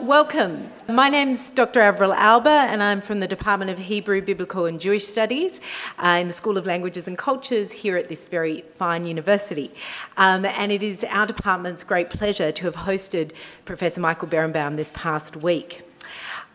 Welcome. My name's Dr. Avril Alba, and I'm from the Department of Hebrew, Biblical, and Jewish Studies uh, in the School of Languages and Cultures here at this very fine university. Um, and it is our department's great pleasure to have hosted Professor Michael Berenbaum this past week.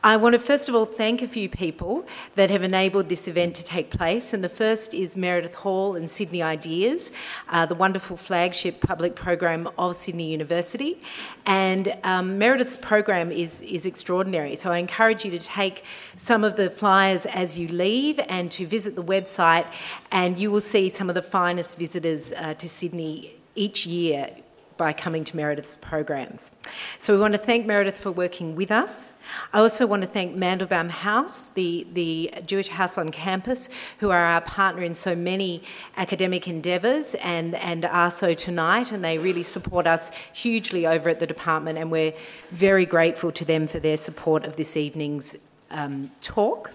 I want to first of all thank a few people that have enabled this event to take place, and the first is Meredith Hall and Sydney Ideas, uh, the wonderful flagship public program of Sydney University. And um, Meredith's program is, is extraordinary, so I encourage you to take some of the flyers as you leave and to visit the website, and you will see some of the finest visitors uh, to Sydney each year by coming to Meredith's programs. So we want to thank Meredith for working with us. I also want to thank Mandelbaum House, the, the Jewish house on campus, who are our partner in so many academic endeavours and, and are so tonight, and they really support us hugely over at the department, and we're very grateful to them for their support of this evening's um, talk.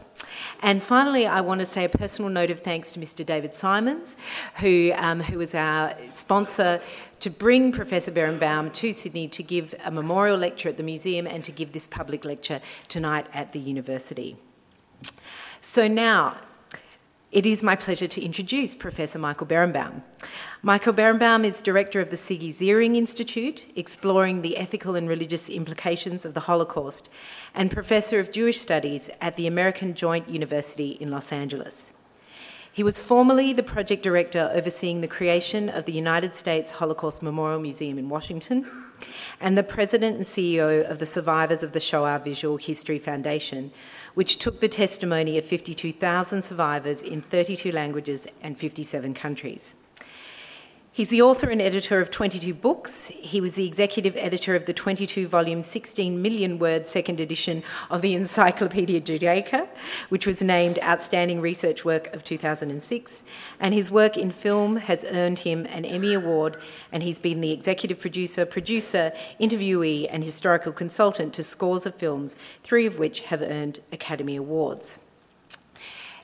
And finally, I want to say a personal note of thanks to Mr. David Simons, who, um, who was our sponsor to bring Professor Berenbaum to Sydney to give a memorial lecture at the museum and to give this public lecture tonight at the university. So now, it is my pleasure to introduce Professor Michael Berenbaum. Michael Berenbaum is director of the Sigi Ziering Institute, exploring the ethical and religious implications of the Holocaust, and professor of Jewish studies at the American Jewish University in Los Angeles. He was formerly the project director overseeing the creation of the United States Holocaust Memorial Museum in Washington and the president and CEO of the Survivors of the Shoah Visual History Foundation, which took the testimony of 52,000 survivors in 32 languages and 57 countries. He's the author and editor of 22 books. He was the executive editor of the 22 volume, 16 million word second edition of the Encyclopedia Judaica, which was named Outstanding Research Work of 2006. And his work in film has earned him an Emmy Award, and he's been the executive producer, producer, interviewee, and historical consultant to scores of films, three of which have earned Academy Awards.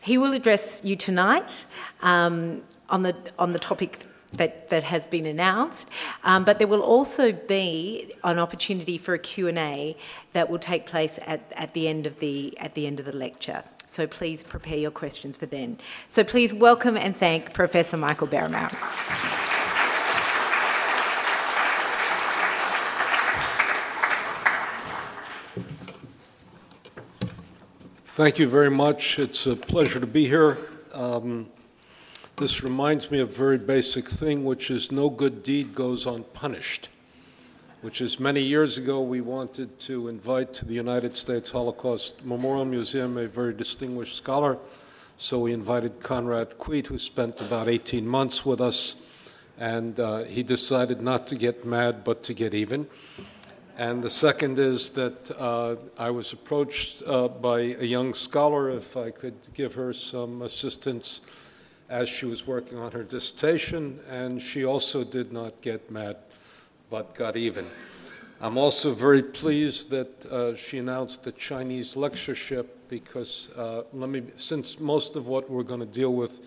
He will address you tonight um, on, the, on the topic that, that has been announced. Um, but there will also be an opportunity for a Q&A that will take place at, at, the end of the, at the end of the lecture. So please prepare your questions for then. So please welcome and thank Professor Michael Berenbaum. Thank you very much. It's a pleasure to be here. Um, this reminds me of a very basic thing, which is no good deed goes unpunished. Which is many years ago, we wanted to invite to the United States Holocaust Memorial Museum a very distinguished scholar. So we invited Konrad Kwiet, who spent about 18 months with us, and uh, he decided not to get mad but to get even. And the second is that uh, I was approached uh, by a young scholar if I could give her some assistance as she was working on her dissertation, and she also did not get mad, but got even. I'm also very pleased that uh, she announced the Chinese lectureship because uh, let me, since most of what we're going to deal with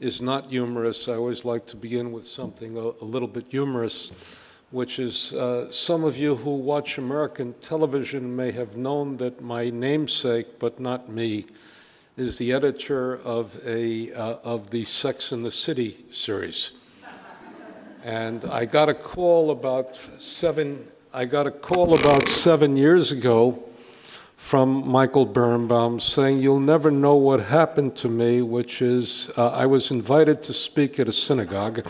is not humorous, I always like to begin with something a, a little bit humorous, which is uh, some of you who watch American television may have known that my namesake, but not me, is the editor of, a, uh, of the Sex and the City series. And I got a call about seven, I got a call about seven years ago from Michael Berenbaum saying, You'll never know what happened to me, which is uh, I was invited to speak at a synagogue.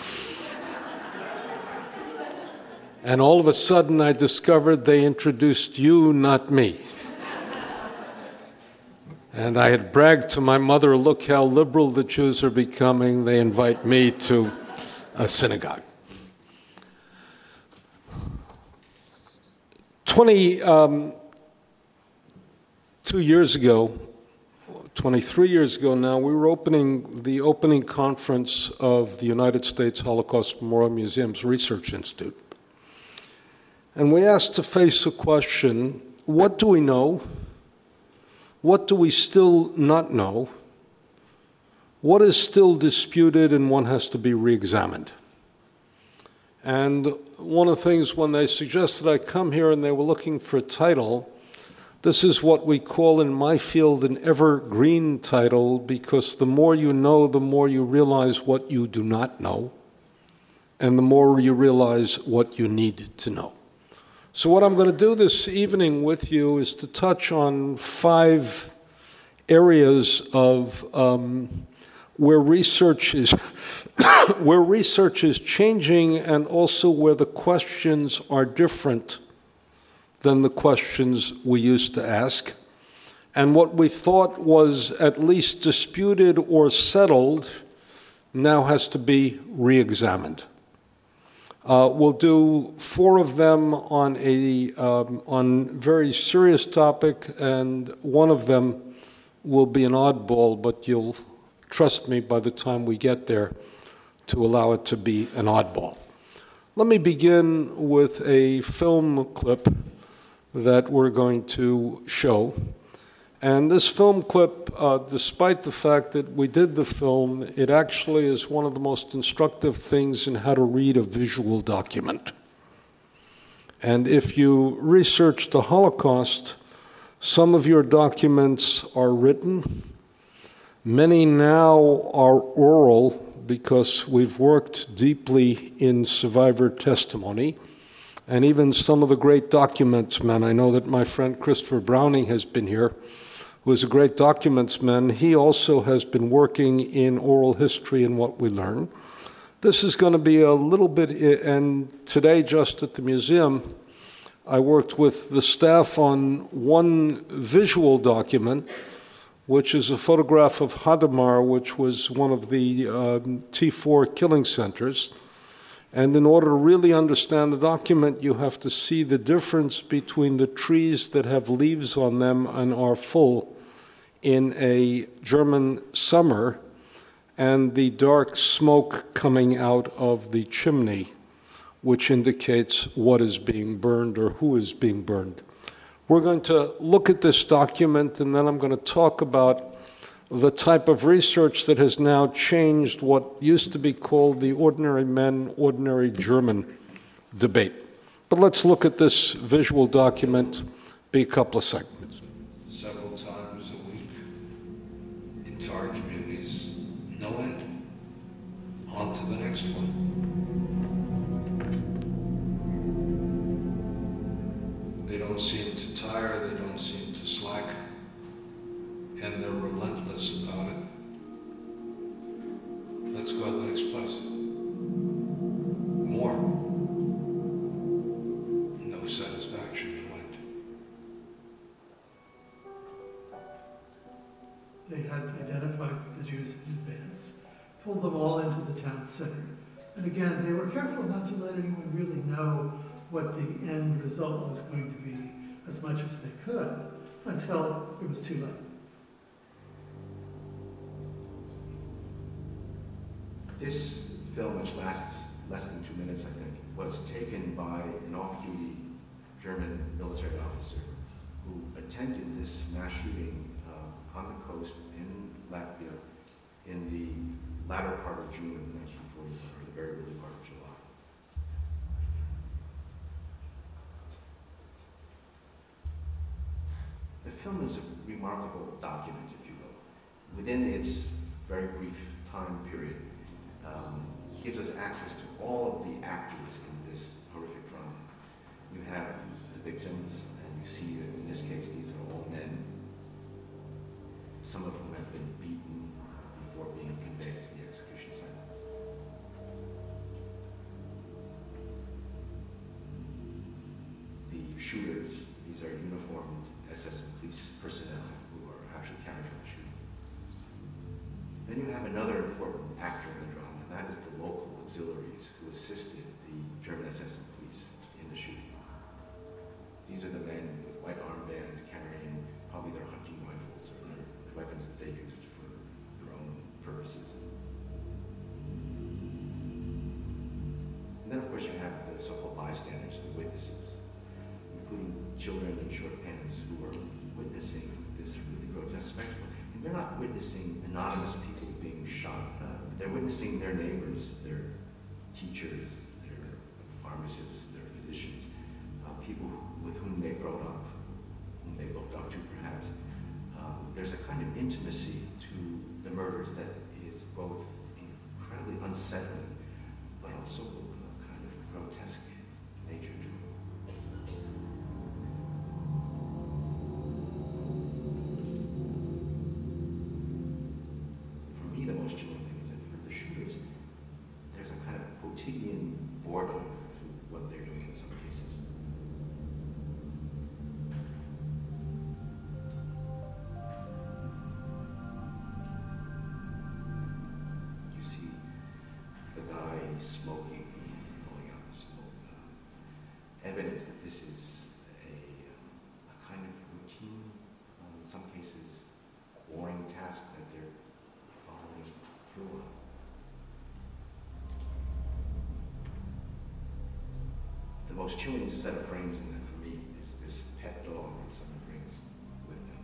and all of a sudden, I discovered they introduced you, not me. And I had bragged to my mother, look how liberal the Jews are becoming. They invite me to a synagogue. 22 um, years ago, 23 years ago now, we were opening the opening conference of the United States Holocaust Memorial Museum's Research Institute. And we asked to face a question what do we know? What do we still not know? What is still disputed and one has to be re examined? And one of the things when they suggested I come here and they were looking for a title, This is what we call in my field an evergreen title because the more you know, the more you realize what you do not know, and the more you realize what you need to know. So, what I'm going to do this evening with you is to touch on five areas of um, where research is where research is changing and also where the questions are different than the questions we used to ask. And what we thought was at least disputed or settled now has to be re examined. Uh, we'll do four of them on a um, on very serious topic, and one of them will be an oddball, but you'll trust me by the time we get there to allow it to be an oddball. Let me begin with a film clip that we're going to show. And this film clip, uh, despite the fact that we did the film, it actually is one of the most instructive things in how to read a visual document. And if you research the Holocaust, some of your documents are written, many now are oral because we've worked deeply in survivor testimony. And even some of the great documents men, I know that my friend Christopher Browning has been here, who is a great documents man. He also has been working in oral history and what we learn. This is going to be a little bit, and today, just at the museum, I worked with the staff on one visual document which is a photograph of Hadamar, which was one of the um, T4 killing centers. And in order to really understand the document, you have to see the difference between the trees that have leaves on them and are full in a German summer and the dark smoke coming out of the chimney, which indicates what is being burned or who is being burned. We're going to look at this document and then I'm going to talk about the type of research that has now changed what used to be called the ordinary men, ordinary German debate. But let's look at this visual document, be a pulled them all into the town center. And again, they were careful not to let anyone really know what the end result was going to be as much as they could until it was too late. This film, which lasts less than two minutes, I think, was taken by an off-duty German military officer who attended this mass shooting uh, on the coast in Latvia in the latter part of June of 1941, or the very early part of July. The film is a remarkable document, if you will. Within its very brief time period, um, gives us access to all of the actors in this horrific drama. You have the victims, and you see that in this case these are all men, some of whom have been beaten shooters, these are uniformed SS and police personnel who are actually carrying the shooting. Then you have another important actor in the drama, and that is the local auxiliaries who assisted the German SS and police in the shooting. These are the men with white armbands witnessing this really grotesque spectacle. And they're not witnessing anonymous people being shot. Uh, they're witnessing their neighbors, their teachers, their pharmacists, their physicians, uh, people with whom they grown up, whom they looked up to perhaps. Um, there's a kind of intimacy to the murders that is both incredibly unsettling, but also most chilling set of frames in that for me is this pet dog that someone brings with them.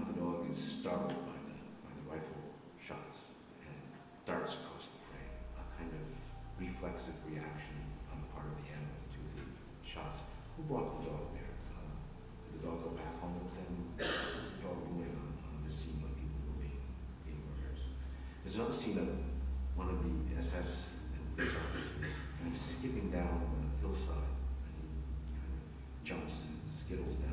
How the dog is startled by the, by the rifle shots and darts across the frame. A kind of reflexive reaction on the part of the animal to the shots. Who brought the dog there? Uh, did the dog go back home with them? What's the dog doing on, on this scene when people were being, being murdered? There's another scene of one of the SS and police officers kind of skipping down the hillside, and he kind of jumps and skittles down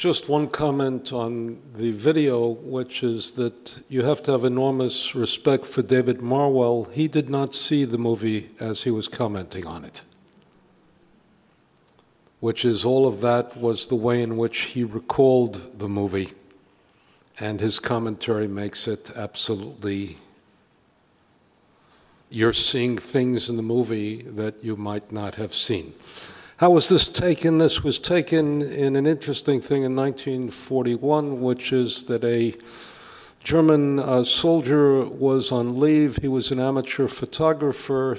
Just one comment on the video, which is that you have to have enormous respect for David Marwell. He did not see the movie as he was commenting on it, which is all of that was the way in which he recalled the movie, and his commentary makes it absolutely. You're seeing things in the movie that you might not have seen. How was this taken? This was taken in an interesting thing in 1941, which is that a German uh, soldier was on leave. He was an amateur photographer.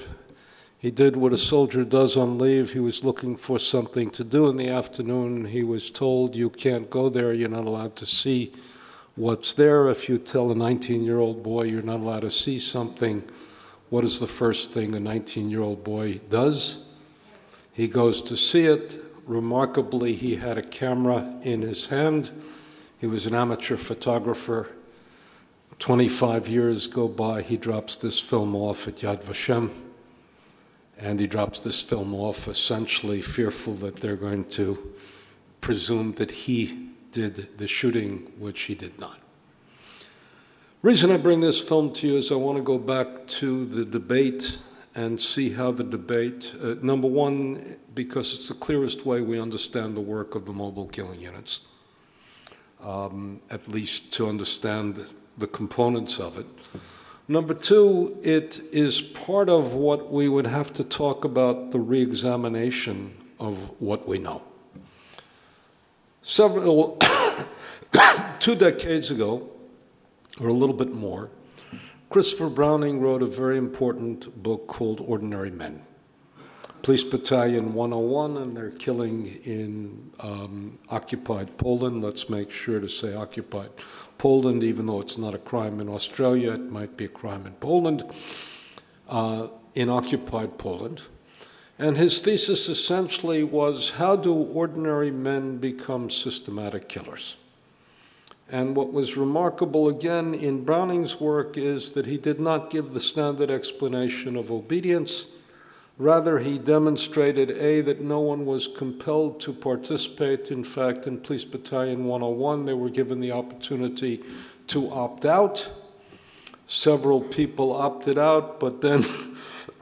He did what a soldier does on leave. He was looking for something to do in the afternoon. He was told, You can't go there, you're not allowed to see what's there. If you tell a 19 year old boy you're not allowed to see something, what is the first thing a 19 year old boy does? He goes to see it. Remarkably, he had a camera in his hand. He was an amateur photographer. 25 years go by, he drops this film off at Yad Vashem. And he drops this film off essentially fearful that they're going to presume that he did the shooting, which he did not. Reason I bring this film to you is I want to go back to the debate and see how the debate, uh, number one, because it's the clearest way we understand the work of the mobile killing units, um, at least to understand the components of it. Number two, it is part of what we would have to talk about the re examination of what we know. Several, two decades ago, or a little bit more, Christopher Browning wrote a very important book called Ordinary Men. Police Battalion 101, and they're killing in um, occupied Poland. Let's make sure to say occupied Poland, even though it's not a crime in Australia, it might be a crime in Poland, uh, in occupied Poland. And his thesis essentially was how do ordinary men become systematic killers? And what was remarkable again in Browning's work is that he did not give the standard explanation of obedience. Rather, he demonstrated A, that no one was compelled to participate. In fact, in Police Battalion 101, they were given the opportunity to opt out. Several people opted out, but then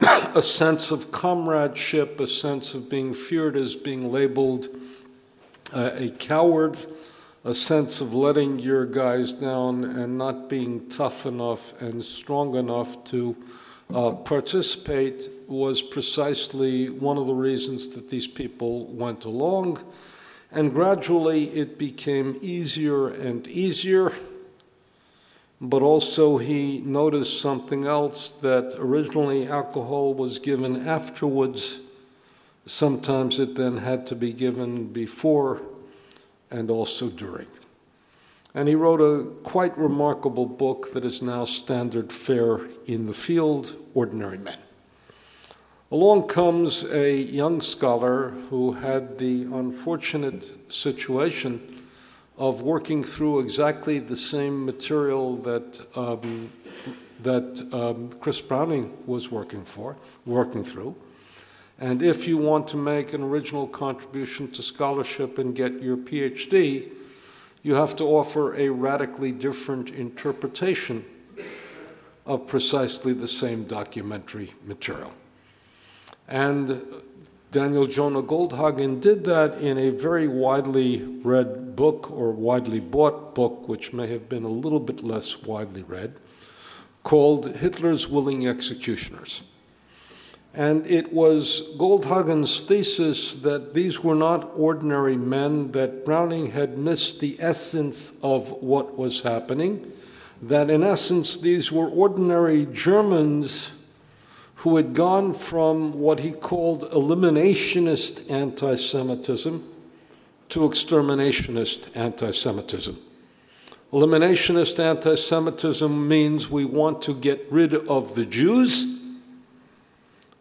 a sense of comradeship, a sense of being feared as being labeled uh, a coward, a sense of letting your guys down and not being tough enough and strong enough to uh, participate was precisely one of the reasons that these people went along. And gradually it became easier and easier. But also, he noticed something else that originally alcohol was given afterwards. Sometimes it then had to be given before and also during. And he wrote a quite remarkable book that is now standard fare in the field Ordinary Men. Along comes a young scholar who had the unfortunate situation of working through exactly the same material that, um, that um, Chris Browning was working for, working through. And if you want to make an original contribution to scholarship and get your PhD, you have to offer a radically different interpretation of precisely the same documentary material. And Daniel Jonah Goldhagen did that in a very widely read book or widely bought book, which may have been a little bit less widely read, called Hitler's Willing Executioners. And it was Goldhagen's thesis that these were not ordinary men, that Browning had missed the essence of what was happening, that in essence these were ordinary Germans who had gone from what he called eliminationist anti Semitism to exterminationist anti Semitism. Eliminationist anti Semitism means we want to get rid of the Jews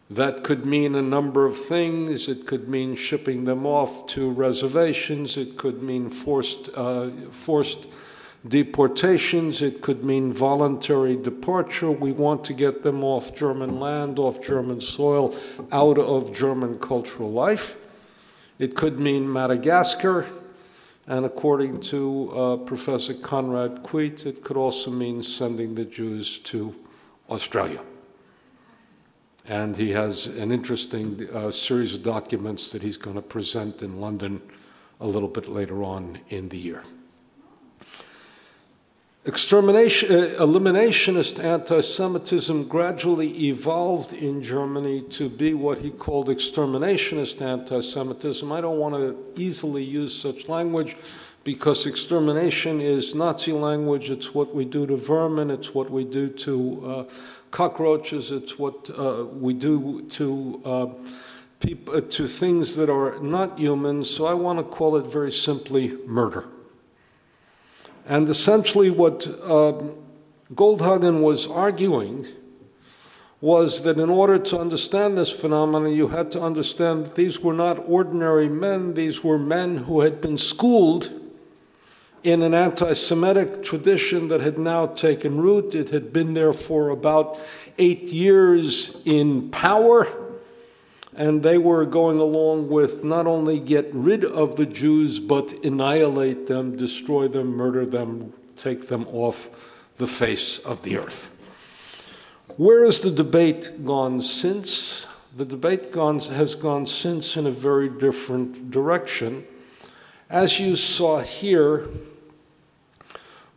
that could mean a number of things. It could mean shipping them off to reservations. It could mean forced, uh, forced deportations. It could mean voluntary departure. We want to get them off German land, off German soil, out of German cultural life. It could mean Madagascar. And according to uh, Professor Konrad Kwiet, it could also mean sending the Jews to Australia. And he has an interesting uh, series of documents that he's going to present in London a little bit later on in the year. Extermination, uh, eliminationist anti Semitism gradually evolved in Germany to be what he called exterminationist anti Semitism. I don't want to easily use such language because extermination is Nazi language. It's what we do to vermin, it's what we do to uh, cockroaches, it's what uh, we do to, uh, peop- uh, to things that are not human. So I want to call it very simply murder. And essentially, what um, Goldhagen was arguing was that in order to understand this phenomenon, you had to understand these were not ordinary men, these were men who had been schooled in an anti Semitic tradition that had now taken root. It had been there for about eight years in power, and they were going along with not only get rid of the Jews, but annihilate them, destroy them, murder them, take them off the face of the earth. Where has the debate gone since? The debate gone, has gone since in a very different direction. As you saw here,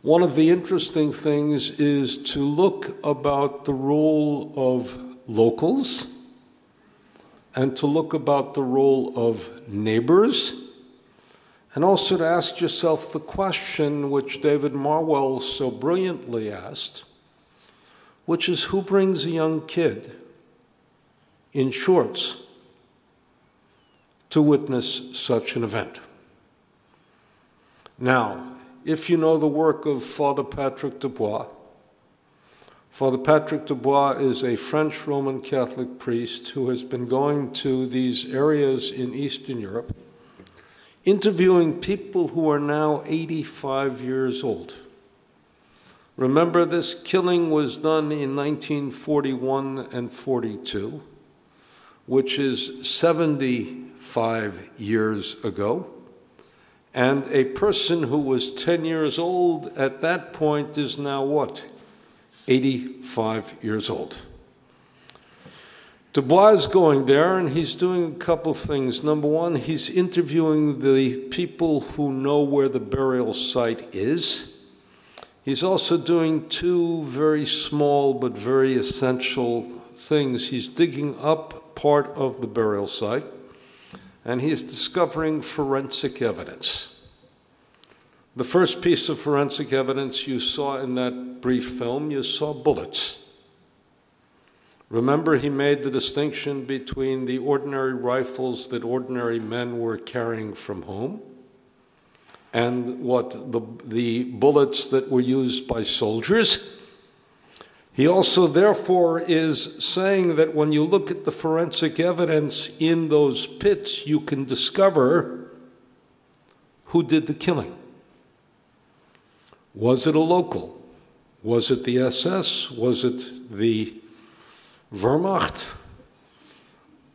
one of the interesting things is to look about the role of locals and to look about the role of neighbors and also to ask yourself the question which David Marwell so brilliantly asked, which is who brings a young kid in shorts to witness such an event? Now, if you know the work of Father Patrick Desbois. Father Patrick Desbois is a French Roman Catholic priest who has been going to these areas in Eastern Europe, interviewing people who are now 85 years old. Remember, this killing was done in 1941 and 42, which is 75 years ago. And a person who was 10 years old at that point is now what? 85 years old. Desbois is going there and he's doing a couple things. Number one, he's interviewing the people who know where the burial site is. He's also doing two very small but very essential things. He's digging up part of the burial site and he's discovering forensic evidence. The first piece of forensic evidence you saw in that brief film, you saw bullets. Remember, he made the distinction between the ordinary rifles that ordinary men were carrying from home and what the, the bullets that were used by soldiers. He also, therefore, is saying that when you look at the forensic evidence in those pits, you can discover who did the killing. Was it a local? Was it the SS? Was it the Wehrmacht?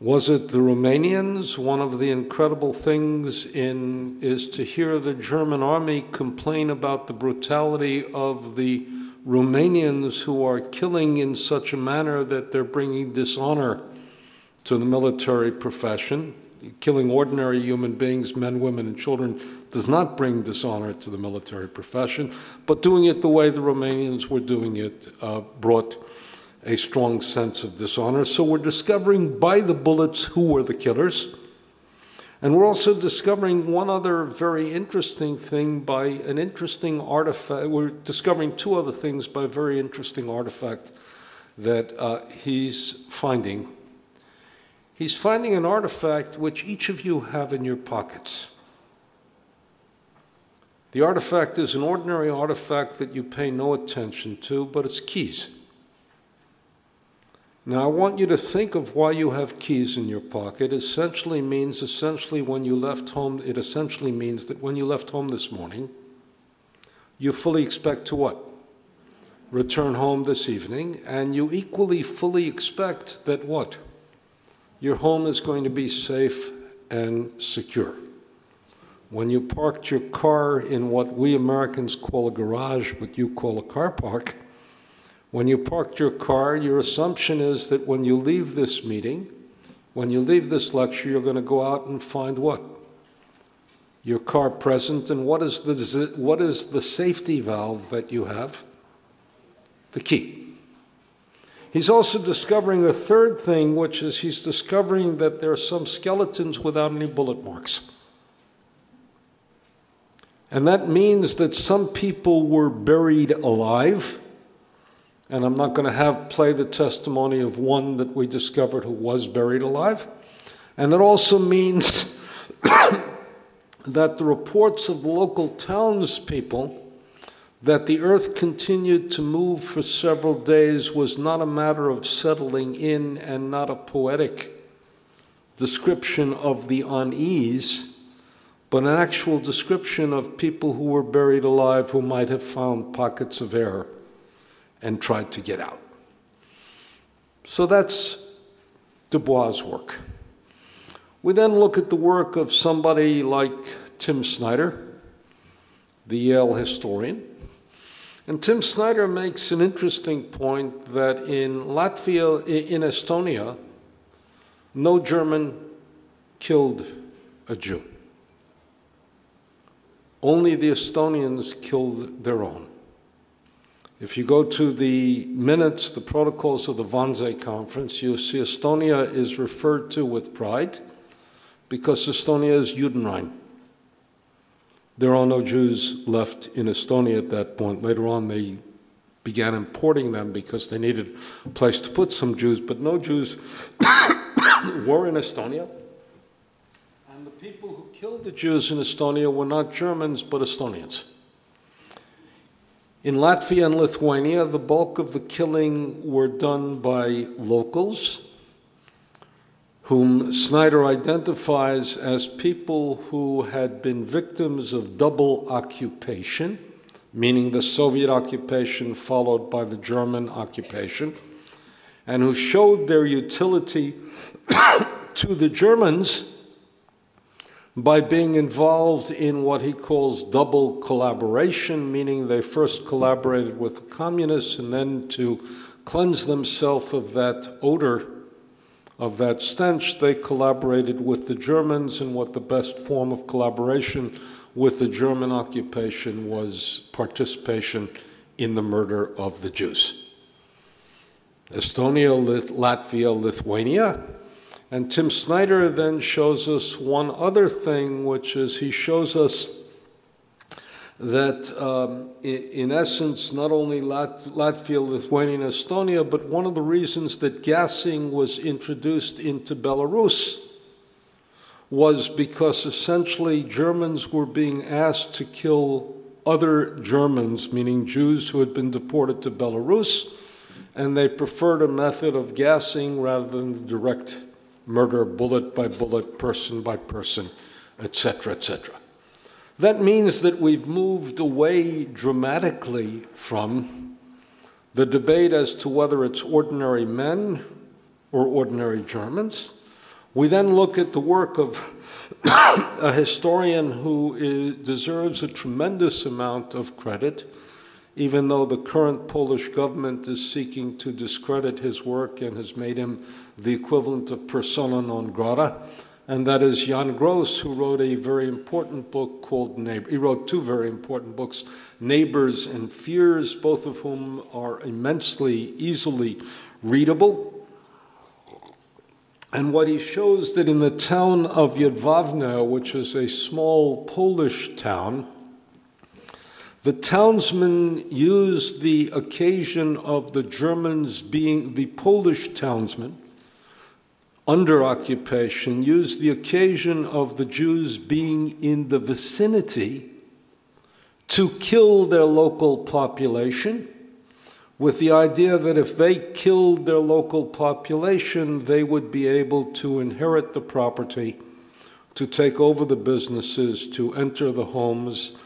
Was it the Romanians? One of the incredible things in is to hear the German army complain about the brutality of the Romanians who are killing in such a manner that they're bringing dishonor to the military profession. Killing ordinary human beings, men, women, and children, does not bring dishonor to the military profession, but doing it the way the Romanians were doing it uh, brought a strong sense of dishonor. So we're discovering by the bullets who were the killers. And we're also discovering one other very interesting thing by an interesting artifact. We're discovering two other things by a very interesting artifact that uh, he's finding. He's finding an artifact which each of you have in your pockets. The artifact is an ordinary artifact that you pay no attention to, but it's keys. Now, I want you to think of why you have keys in your pocket. Essentially means, essentially, when you left home, it essentially means that when you left home this morning, you fully expect to what? Return home this evening, and you equally fully expect that what? Your home is going to be safe and secure. When you parked your car in what we Americans call a garage, but you call a car park, when you parked your car, your assumption is that when you leave this meeting, when you leave this lecture, you're going to go out and find what? Your car present, and what is the, what is the safety valve that you have? The key. He's also discovering a third thing, which is he's discovering that there are some skeletons without any bullet marks. And that means that some people were buried alive and I'm not going to have play the testimony of one that we discovered who was buried alive. And it also means that the reports of local townspeople that the earth continued to move for several days was not a matter of settling in and not a poetic description of the unease, but an actual description of people who were buried alive who might have found pockets of air and tried to get out. So that's Desbois' work. We then look at the work of somebody like Tim Snyder, the Yale historian. And Tim Snyder makes an interesting point that in Latvia, in Estonia, no German killed a Jew. Only the Estonians killed their own. If you go to the minutes, the protocols of the Wannsee conference, you'll see Estonia is referred to with pride because Estonia is Judenrein. There are no Jews left in Estonia at that point. Later on, they began importing them because they needed a place to put some Jews, but no Jews were in Estonia. And the people who killed the Jews in Estonia were not Germans, but Estonians. In Latvia and Lithuania, the bulk of the killing were done by locals, whom Snyder identifies as people who had been victims of double occupation, meaning the Soviet occupation followed by the German occupation, and who showed their utility to the Germans by being involved in what he calls double collaboration, meaning they first collaborated with the communists and then to cleanse themselves of that odor, of that stench, they collaborated with the Germans, and what the best form of collaboration with the German occupation was participation in the murder of the Jews. Estonia, Latvia, Lithuania And Tim Snyder then shows us one other thing, which is he shows us that, um, in, essence, not only Lat- Latvia, Lithuania, and Estonia, but one of the reasons that gassing was introduced into Belarus was because essentially Germans were being asked to kill other Germans, meaning Jews who had been deported to Belarus, and they preferred a method of gassing rather than direct murder, bullet by bullet, person by person, etc., etc. That means that we've moved away dramatically from the debate as to whether it's ordinary men or ordinary Germans. We then look at the work of a historian who deserves a tremendous amount of credit, even though the current Polish government is seeking to discredit his work and has made him the equivalent of persona non grata. And that is Jan Gross, who wrote a very important book called Neighbor. He wrote two very important books, Neighbors and Fears, both of whom are immensely easily readable. And what he shows that in the town of Jedwabne, which is a small Polish town, the townsmen used the occasion of the Germans being the Polish townsmen under occupation, used the occasion of the Jews being in the vicinity to kill their local population with the idea that if they killed their local population, they would be able to inherit the property, to take over the businesses, to enter the homes,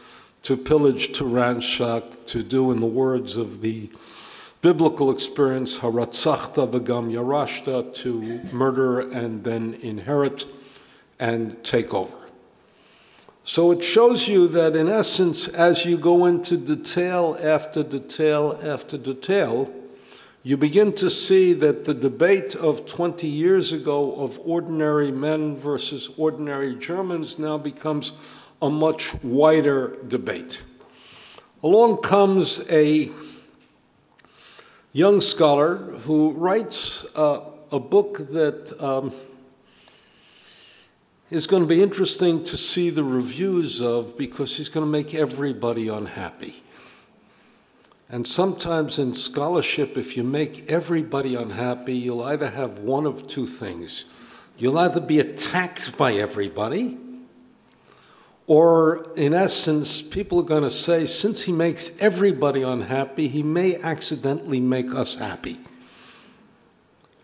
to pillage, to ransack, to do, in the words of the biblical experience, haratzachta v'gam yarashta, to murder and then inherit and take over. So it shows you that, in essence, as you go into detail after detail after detail, you begin to see that the debate of 20 years ago of ordinary men versus ordinary Germans now becomes a much wider debate. Along comes a young scholar who writes uh, a book that. Um, is going to be interesting to see the reviews of because he's going to make everybody unhappy. And sometimes in scholarship, if you make everybody unhappy, you'll either have one of two things. You'll either be attacked by everybody, or in essence, people are going to say, since he makes everybody unhappy, he may accidentally make us happy.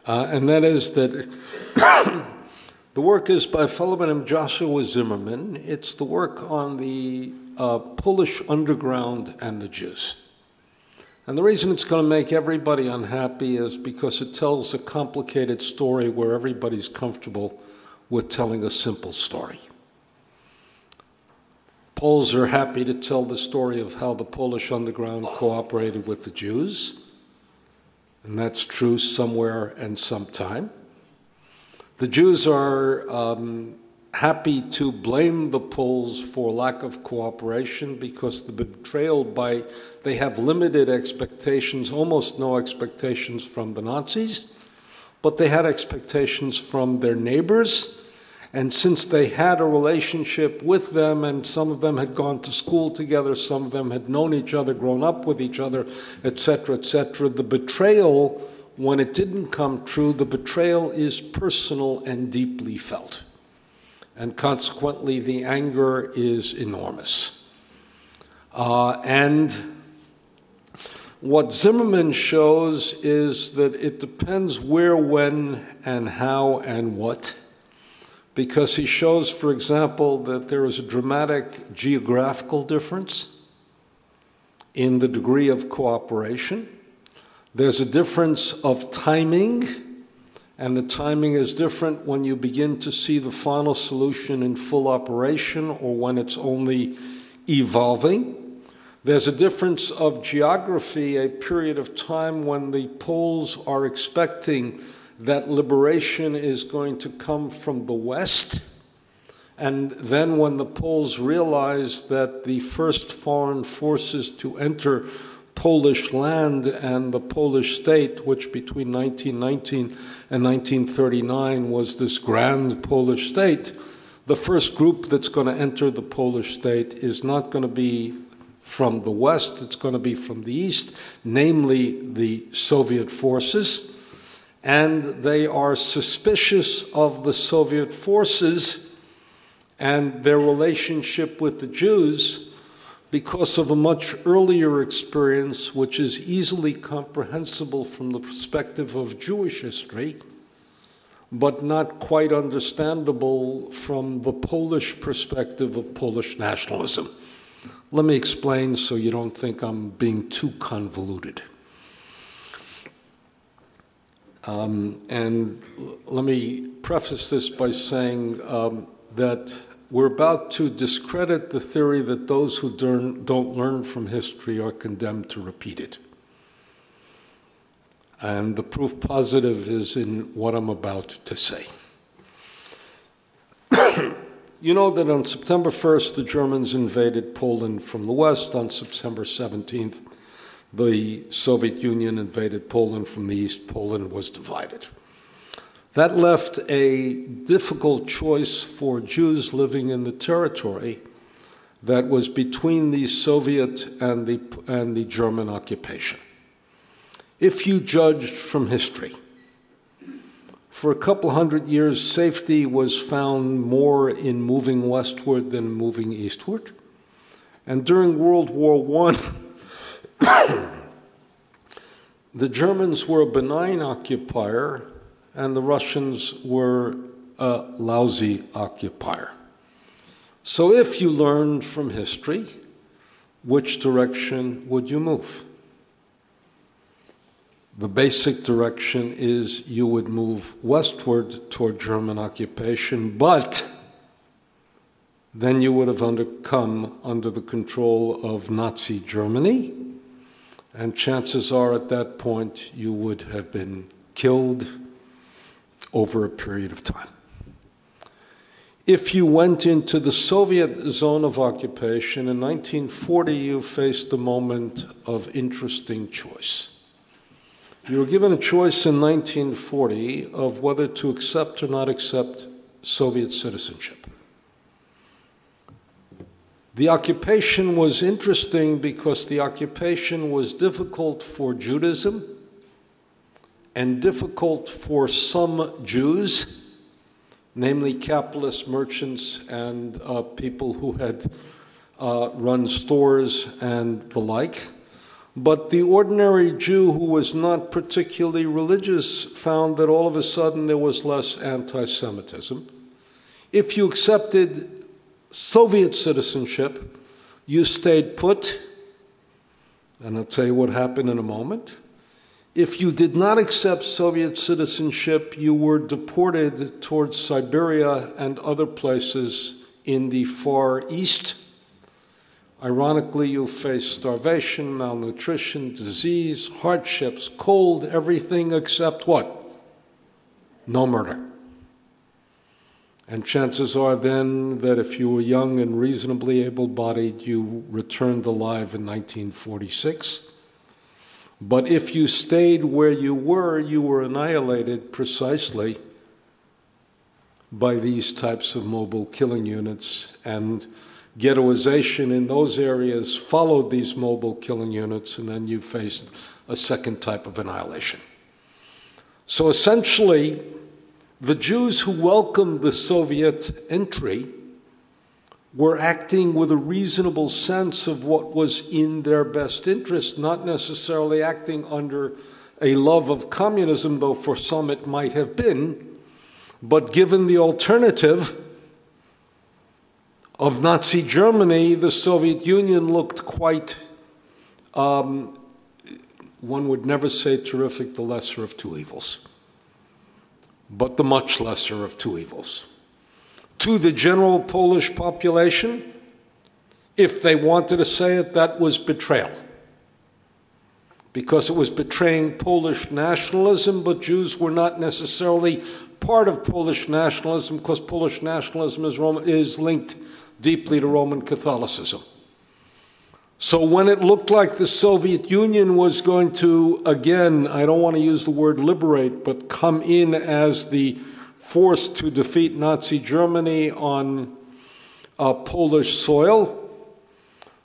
Uh, and that is that The work is by a fellow named Joshua Zimmerman. It's the work on the uh, Polish underground and the Jews. And the reason it's going to make everybody unhappy is because it tells a complicated story where everybody's comfortable with telling a simple story. Poles are happy to tell the story of how the Polish underground cooperated with the Jews, and that's true somewhere and sometime. The Jews are um, happy to blame the Poles for lack of cooperation because the betrayal by, they have limited expectations, almost no expectations from the Nazis, but they had expectations from their neighbors. And since they had a relationship with them, and some of them had gone to school together, some of them had known each other, grown up with each other, etc., etc., the betrayal when it didn't come true, the betrayal is personal and deeply felt. And consequently, the anger is enormous. Uh, and what Zimmerman shows is that it depends where, when, and how, and what. Because he shows, for example, that there is a dramatic geographical difference in the degree of cooperation. There's a difference of timing, and the timing is different when you begin to see the final solution in full operation or when it's only evolving. There's a difference of geography, a period of time when the Poles are expecting that liberation is going to come from the West. And then, when the Poles realize that the first foreign forces to enter Polish land and the Polish state, which between 1919 and 1939 was this grand Polish state, the first group that's going to enter the Polish state is not going to be from the west, it's going to be from the east, namely the Soviet forces. And they are suspicious of the Soviet forces and their relationship with the Jews because of a much earlier experience, which is easily comprehensible from the perspective of Jewish history, but not quite understandable from the Polish perspective of Polish nationalism. Let me explain so you don't think I'm being too convoluted. Um, and let me preface this by saying um, that we're about to discredit the theory that those who don't learn from history are condemned to repeat it. And the proof positive is in what I'm about to say. you know that on September 1st, the Germans invaded Poland from the west. On September 17th, the Soviet Union invaded Poland from the east. Poland was divided. That left a difficult choice for Jews living in the territory that was between the Soviet and the, and the German occupation. If you judged from history, for a couple hundred years, safety was found more in moving westward than moving eastward. And during World War I, the Germans were a benign occupier and the Russians were a lousy occupier. So, if you learned from history, which direction would you move? The basic direction is you would move westward toward German occupation, but then you would have under, come under the control of Nazi Germany, and chances are at that point you would have been killed over a period of time. If you went into the Soviet zone of occupation in 1940, you faced a moment of interesting choice. You were given a choice in 1940 of whether to accept or not accept Soviet citizenship. The occupation was interesting because the occupation was difficult for Judaism and difficult for some Jews, namely capitalist merchants, and uh, people who had uh, run stores and the like. But the ordinary Jew who was not particularly religious found that all of a sudden there was less anti Semitism. If you accepted Soviet citizenship, you stayed put, and I'll tell you what happened in a moment. If you did not accept Soviet citizenship, you were deported towards Siberia and other places in the Far East. Ironically, you faced starvation, malnutrition, disease, hardships, cold, everything except what? No murder. And chances are then that if you were young and reasonably able bodied, you returned alive in 1946 but if you stayed where you were, you were annihilated precisely by these types of mobile killing units. And ghettoization in those areas followed these mobile killing units, and then you faced a second type of annihilation. So essentially, the Jews who welcomed the Soviet entry were acting with a reasonable sense of what was in their best interest, not necessarily acting under a love of communism, though for some it might have been. But given the alternative of Nazi Germany, the Soviet Union looked quite, um, one would never say terrific, the lesser of two evils, but the much lesser of two evils to the general Polish population, if they wanted to say it, that was betrayal. Because it was betraying Polish nationalism, but Jews were not necessarily part of Polish nationalism because Polish nationalism is, Roman, is linked deeply to Roman Catholicism. So when it looked like the Soviet Union was going to, again, I don't want to use the word liberate, but come in as the force to defeat Nazi Germany on uh, Polish soil,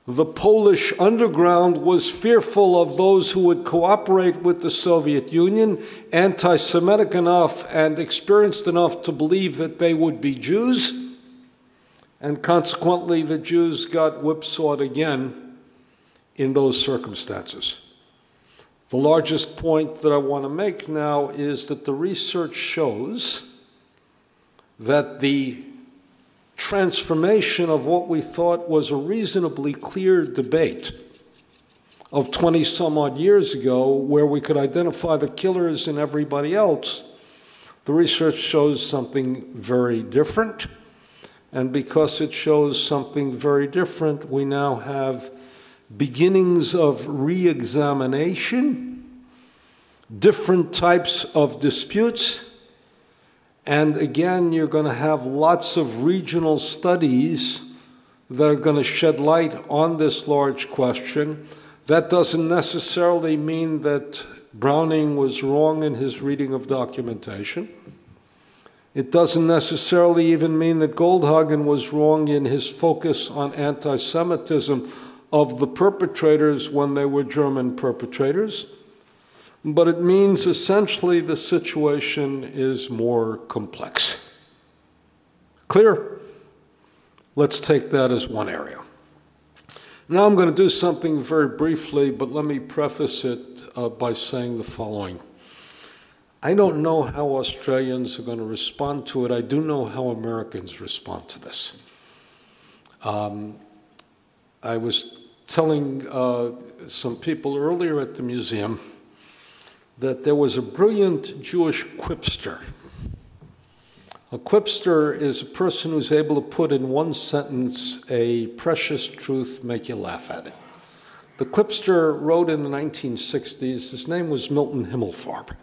the Polish underground was fearful of those who would cooperate with the Soviet Union, anti Semitic enough and experienced enough to believe that they would be Jews, and consequently, the Jews got whipsawed again in those circumstances. The largest point that I want to make now is that the research shows that the transformation of what we thought was a reasonably clear debate of 20 some odd years ago, where we could identify the killers and everybody else, the research shows something very different. And because it shows something very different, we now have beginnings of re examination, different types of disputes and again, you're going to have lots of regional studies that are going to shed light on this large question. That doesn't necessarily mean that Browning was wrong in his reading of documentation. It doesn't necessarily even mean that Goldhagen was wrong in his focus on anti Semitism of the perpetrators when they were German perpetrators but it means essentially the situation is more complex. Clear? Let's take that as one area. Now I'm going to do something very briefly, but let me preface it uh, by saying the following. I don't know how Australians are going to respond to it. I do know how Americans respond to this. Um, I was telling uh, some people earlier at the museum that there was a brilliant Jewish quipster. A quipster is a person who's able to put in one sentence a precious truth, make you laugh at it. The quipster wrote in the 1960s, his name was Milton Himmelfarb.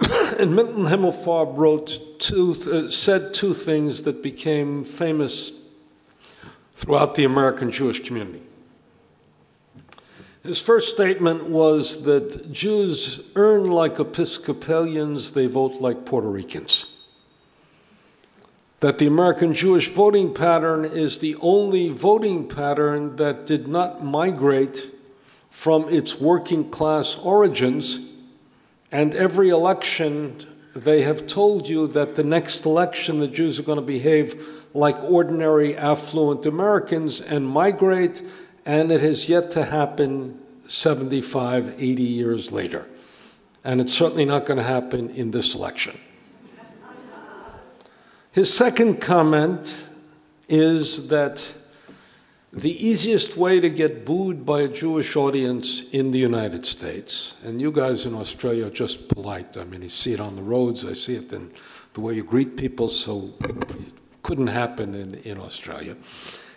and Milton Himmelfarb wrote two, uh, said two things that became famous throughout the American Jewish community. His first statement was that Jews earn like Episcopalians, they vote like Puerto Ricans. That the American Jewish voting pattern is the only voting pattern that did not migrate from its working class origins, and every election they have told you that the next election the Jews are going to behave like ordinary affluent Americans and migrate and it has yet to happen 75, 80 years later. And it's certainly not going to happen in this election. His second comment is that the easiest way to get booed by a Jewish audience in the United States, and you guys in Australia are just polite. I mean, you see it on the roads, I see it in the way you greet people, so couldn't happen in, in Australia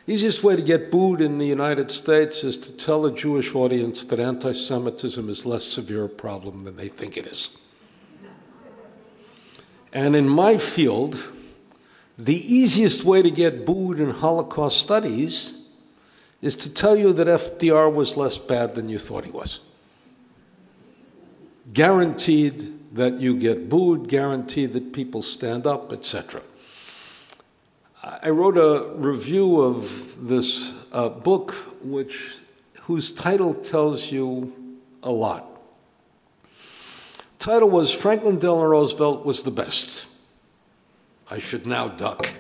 Easiest way to get booed in the United States is to tell a Jewish audience that anti Semitism is less severe a problem than they think it is. And in my field, the easiest way to get booed in Holocaust studies is to tell you that FDR was less bad than you thought he was. Guaranteed that you get booed, guaranteed that people stand up, etc. I wrote a review of this uh, book, which, whose title tells you a lot. Title was Franklin Delano Roosevelt was the best. I should now duck.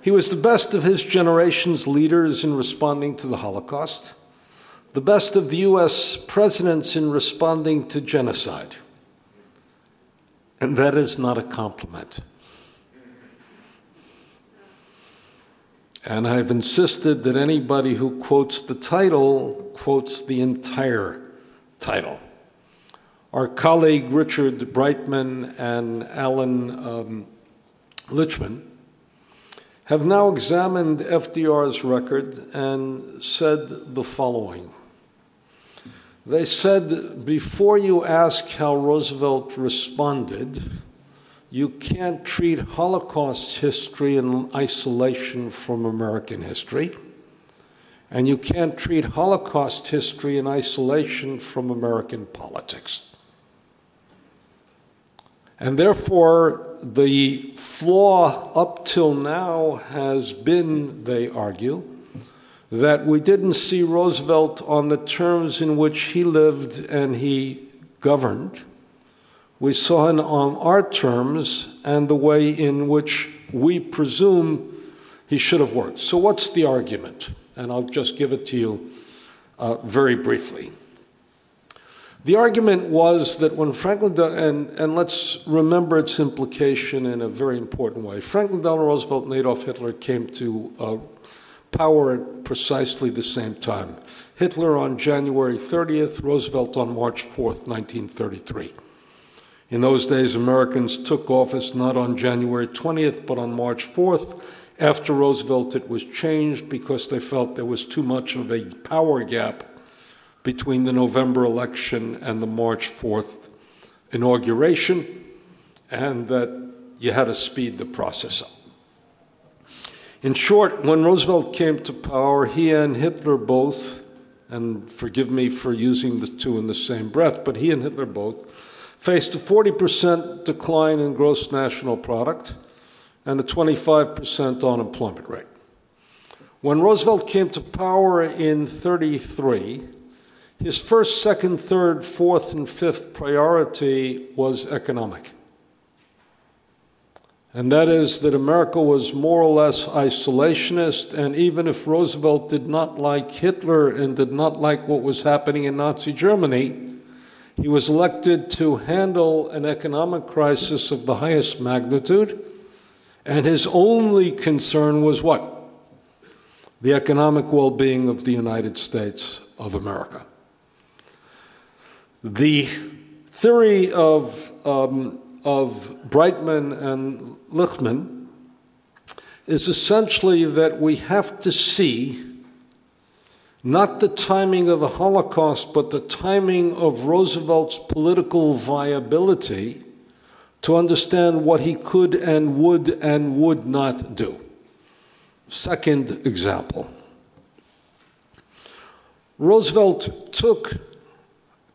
He was the best of his generation's leaders in responding to the Holocaust, the best of the U.S. presidents in responding to genocide. And that is not a compliment. And I've insisted that anybody who quotes the title quotes the entire title. Our colleague Richard Breitman and Alan um, Lichtman have now examined FDR's record and said the following. They said, before you ask how Roosevelt responded, you can't treat Holocaust history in isolation from American history. And you can't treat Holocaust history in isolation from American politics. And therefore, the flaw up till now has been, they argue, that we didn't see Roosevelt on the terms in which he lived and he governed. We saw him on our terms and the way in which we presume he should have worked. So, what's the argument? And I'll just give it to you uh, very briefly. The argument was that when Franklin, and, and let's remember its implication in a very important way. Franklin Delano Roosevelt and Adolf Hitler came to uh, power at precisely the same time. Hitler on January 30th, Roosevelt on March 4th, 1933. In those days, Americans took office not on January 20th, but on March 4th. After Roosevelt, it was changed because they felt there was too much of a power gap between the November election and the March 4th inauguration, and that you had to speed the process up. In short, when Roosevelt came to power, he and Hitler both, and forgive me for using the two in the same breath, but he and Hitler both faced a 40% decline in gross national product and a 25% unemployment rate. When Roosevelt came to power in 33, his first, second, third, fourth, and fifth priority was economic. And that is that America was more or less isolationist, and even if Roosevelt did not like Hitler and did not like what was happening in Nazi Germany, he was elected to handle an economic crisis of the highest magnitude, and his only concern was what? The economic well being of the United States of America. The theory of, um, of Breitman and Lichtman is essentially that we have to see not the timing of the Holocaust, but the timing of Roosevelt's political viability to understand what he could and would and would not do. Second example Roosevelt took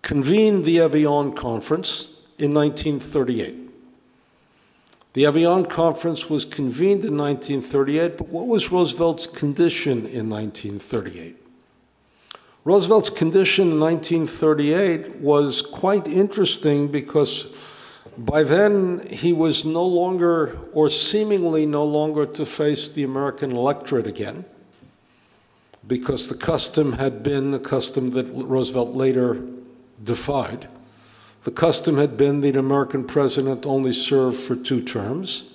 convened the Evian Conference in 1938. The Evian Conference was convened in 1938, but what was Roosevelt's condition in 1938? Roosevelt's condition in 1938 was quite interesting because by then he was no longer, or seemingly no longer, to face the American electorate again, because the custom had been a custom that Roosevelt later defied. The custom had been that an American president only served for two terms.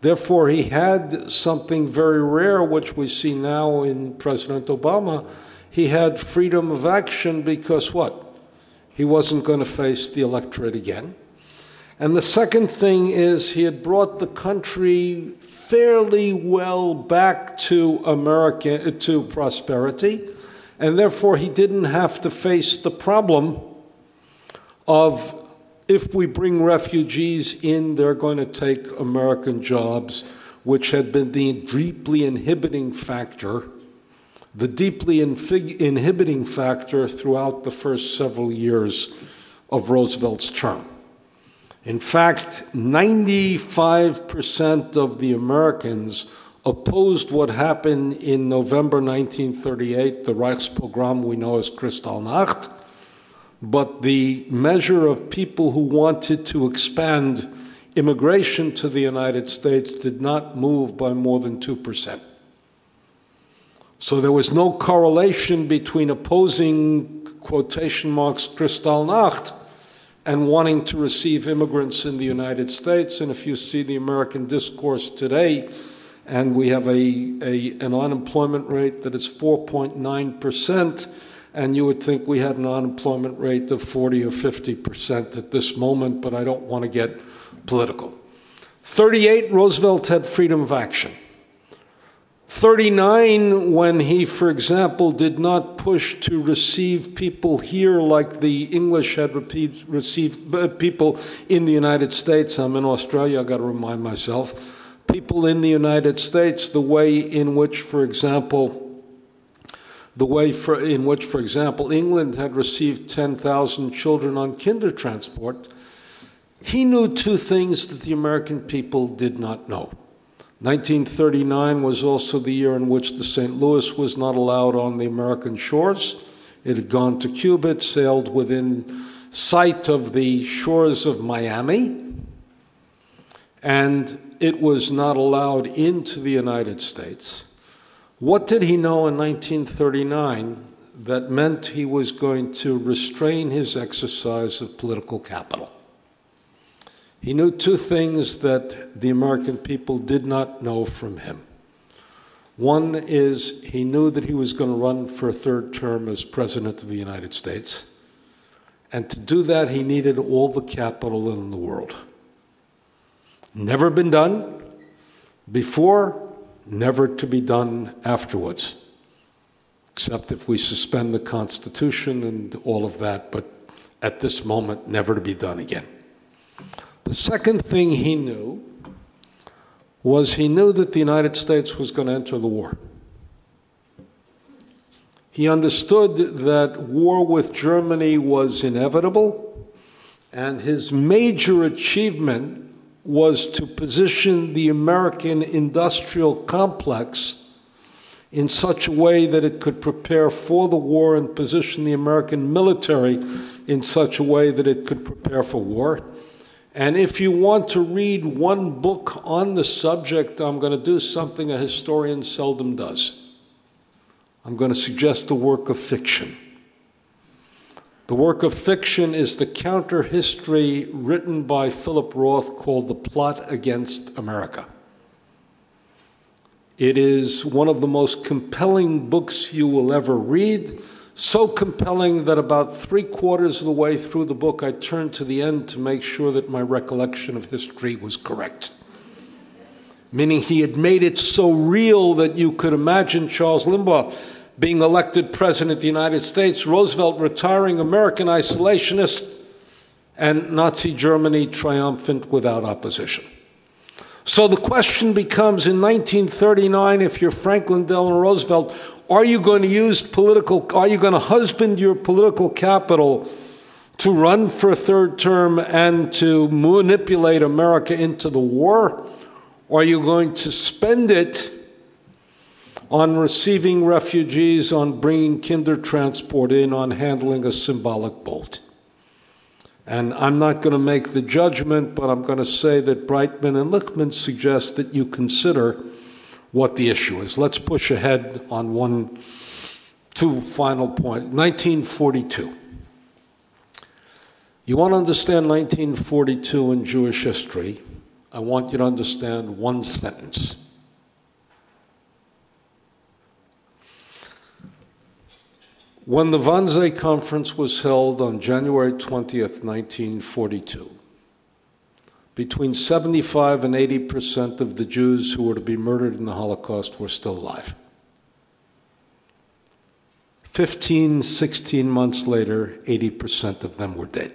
Therefore, he had something very rare, which we see now in President Obama. He had freedom of action because what? He wasn't going to face the electorate again. And the second thing is he had brought the country fairly well back to America uh, to prosperity, and therefore he didn't have to face the problem of if we bring refugees in, they're going to take American jobs, which had been the deeply inhibiting factor, the deeply inhibiting factor throughout the first several years of Roosevelt's term. In fact, 95% of the Americans opposed what happened in November 1938, the Reichspogrom we know as Kristallnacht, but the measure of people who wanted to expand immigration to the United States did not move by more than 2%. So there was no correlation between opposing quotation marks Kristallnacht and wanting to receive immigrants in the United States. And if you see the American discourse today, and we have a, a an unemployment rate that is 4.9 percent and you would think we had an unemployment rate of 40 or 50 percent at this moment, but I don't want to get political. 38, Roosevelt had freedom of action. 39, when he, for example, did not push to receive people here like the English had received uh, people in the United States. I'm in Australia, I've got to remind myself. People in the United States, the way in which, for example, the way for, in which, for example, England had received 10,000 children on kinder transport, he knew two things that the American people did not know. 1939 was also the year in which the St. Louis was not allowed on the American shores. It had gone to Cuba, it sailed within sight of the shores of Miami, and it was not allowed into the United States. What did he know in 1939 that meant he was going to restrain his exercise of political capital? He knew two things that the American people did not know from him. One is he knew that he was going to run for a third term as President of the United States. And to do that, he needed all the capital in the world. Never been done before, never to be done afterwards, except if we suspend the Constitution and all of that, but at this moment, never to be done again. The second thing he knew was he knew that the United States was going to enter the war. He understood that war with Germany was inevitable, and his major achievement was to position the American industrial complex in such a way that it could prepare for the war and position the American military in such a way that it could prepare for war. And if you want to read one book on the subject, I'm going to do something a historian seldom does. I'm going to suggest a work of fiction. The work of fiction is the counter history written by Philip Roth called The Plot Against America. It is one of the most compelling books you will ever read. So compelling that about three quarters of the way through the book, I turned to the end to make sure that my recollection of history was correct. Meaning, he had made it so real that you could imagine Charles Lindbergh being elected president of the United States, Roosevelt retiring, American isolationist, and Nazi Germany triumphant without opposition. So the question becomes in 1939, if you're Franklin Delano Roosevelt, are you going to use political, are you going to husband your political capital to run for a third term and to manipulate America into the war? Or are you going to spend it on receiving refugees, on bringing kinder transport in, on handling a symbolic boat. And I'm not going to make the judgment, but I'm going to say that Breitman and Lichtman suggest that you consider what the issue is. Let's push ahead on one, two final points. 1942. You want to understand 1942 in Jewish history? I want you to understand one sentence. When the Wannsee Conference was held on January 20th, 1942, between 75 and 80 percent of the Jews who were to be murdered in the Holocaust were still alive. 15, 16 months later, 80 percent of them were dead.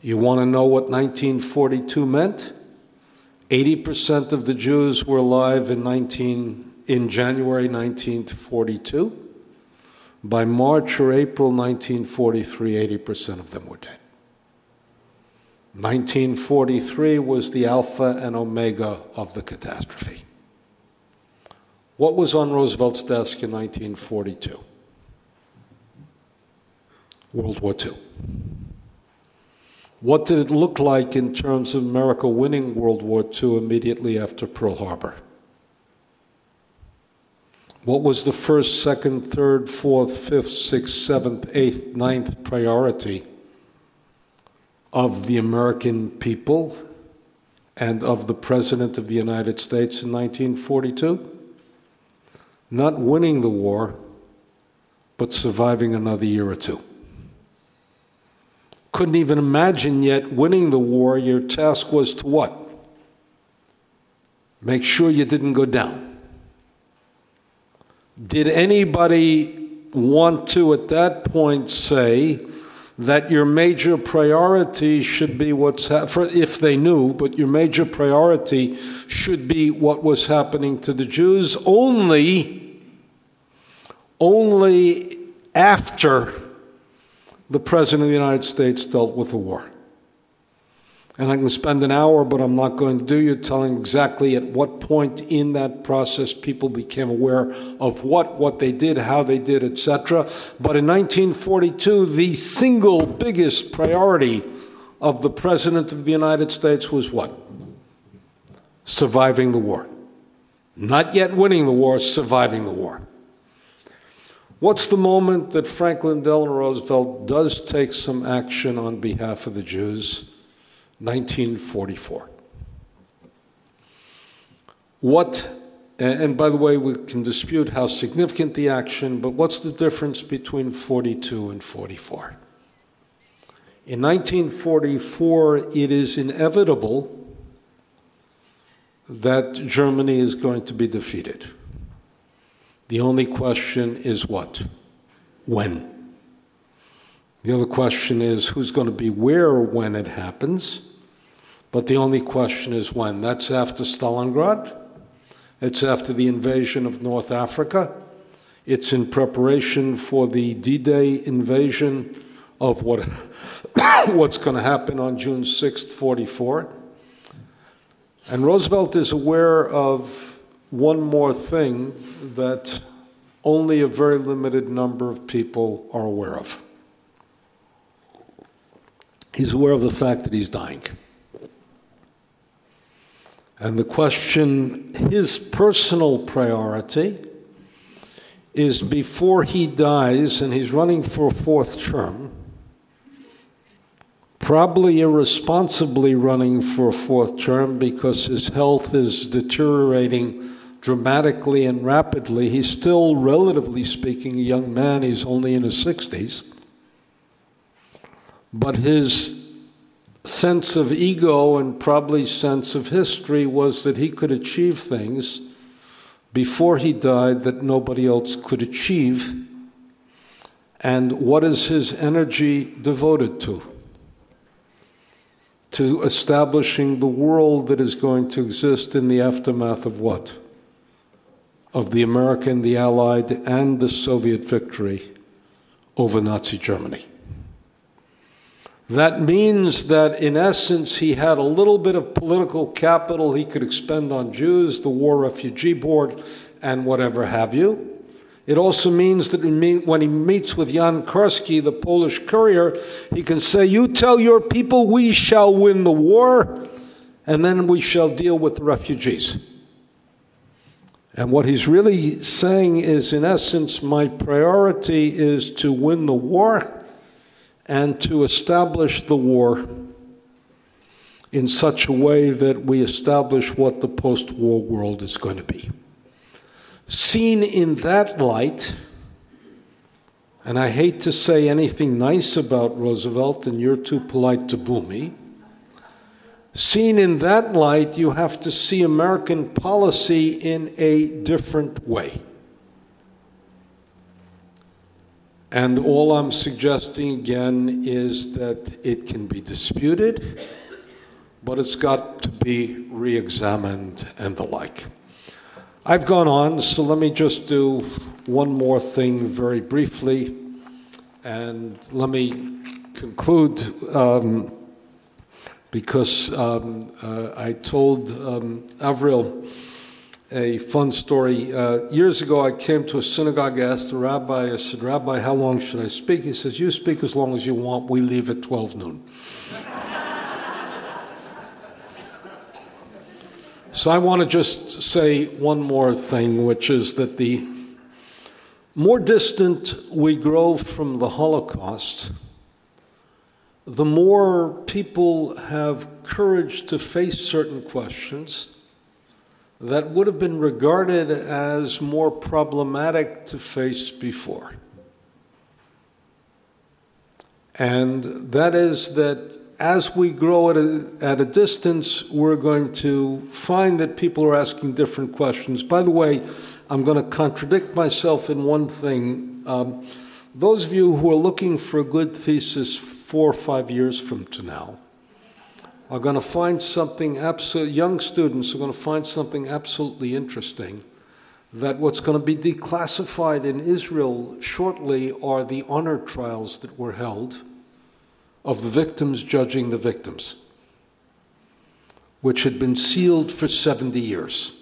You want to know what 1942 meant? 80 percent of the Jews were alive in, 19, in January 1942. By March or April 1943, 80% of them were dead. 1943 was the alpha and omega of the catastrophe. What was on Roosevelt's desk in 1942? World War II. What did it look like in terms of America winning World War II immediately after Pearl Harbor? What was the first, second, third, fourth, fifth, sixth, seventh, eighth, ninth priority of the American people and of the President of the United States in 1942? Not winning the war, but surviving another year or two. Couldn't even imagine yet winning the war. Your task was to what? Make sure you didn't go down. Did anybody want to at that point say that your major priority should be what's ha- for, if they knew, but your major priority should be what was happening to the Jews only only after the President of the United States dealt with the war. And I can spend an hour, but I'm not going to do you telling exactly at what point in that process people became aware of what, what they did, how they did, etc. But in 1942, the single biggest priority of the President of the United States was what? Surviving the war. Not yet winning the war, surviving the war. What's the moment that Franklin Delano Roosevelt does take some action on behalf of the Jews? 1944. What, and by the way, we can dispute how significant the action, but what's the difference between 42 and 44? In 1944, it is inevitable that Germany is going to be defeated. The only question is what? When? The other question is who's going to be where when it happens. But the only question is when. That's after Stalingrad. It's after the invasion of North Africa. It's in preparation for the D Day invasion of what, what's going to happen on June 6th, 44. And Roosevelt is aware of one more thing that only a very limited number of people are aware of. He's aware of the fact that he's dying. And the question, his personal priority, is before he dies, and he's running for a fourth term, probably irresponsibly running for a fourth term because his health is deteriorating dramatically and rapidly. He's still, relatively speaking, a young man, he's only in his 60s. But his sense of ego and probably sense of history was that he could achieve things before he died that nobody else could achieve. And what is his energy devoted to? To establishing the world that is going to exist in the aftermath of what? Of the American, the Allied, and the Soviet victory over Nazi Germany. That means that, in essence, he had a little bit of political capital he could expend on Jews, the War Refugee Board, and whatever have you. It also means that when he meets with Jan Karski, the Polish courier, he can say, You tell your people we shall win the war, and then we shall deal with the refugees. And what he's really saying is, in essence, my priority is to win the war and to establish the war in such a way that we establish what the post war world is going to be. Seen in that light, and I hate to say anything nice about Roosevelt, and you're too polite to boo me. Seen in that light, you have to see American policy in a different way. And all I'm suggesting again is that it can be disputed, but it's got to be re examined and the like. I've gone on, so let me just do one more thing very briefly, and let me conclude um, because um, uh, I told um, Avril a fun story. Uh, years ago, I came to a synagogue, I asked the rabbi, I said, Rabbi, how long should I speak? He says, You speak as long as you want, we leave at 12 noon. so I want to just say one more thing, which is that the more distant we grow from the Holocaust, the more people have courage to face certain questions that would have been regarded as more problematic to face before. And that is that as we grow at a, at a distance, we're going to find that people are asking different questions. By the way, I'm going to contradict myself in one thing. Um, those of you who are looking for a good thesis four or five years from to now, are going to find something absolute young students are going to find something absolutely interesting that what's going to be declassified in Israel shortly are the honor trials that were held of the victims judging the victims, which had been sealed for 70 years.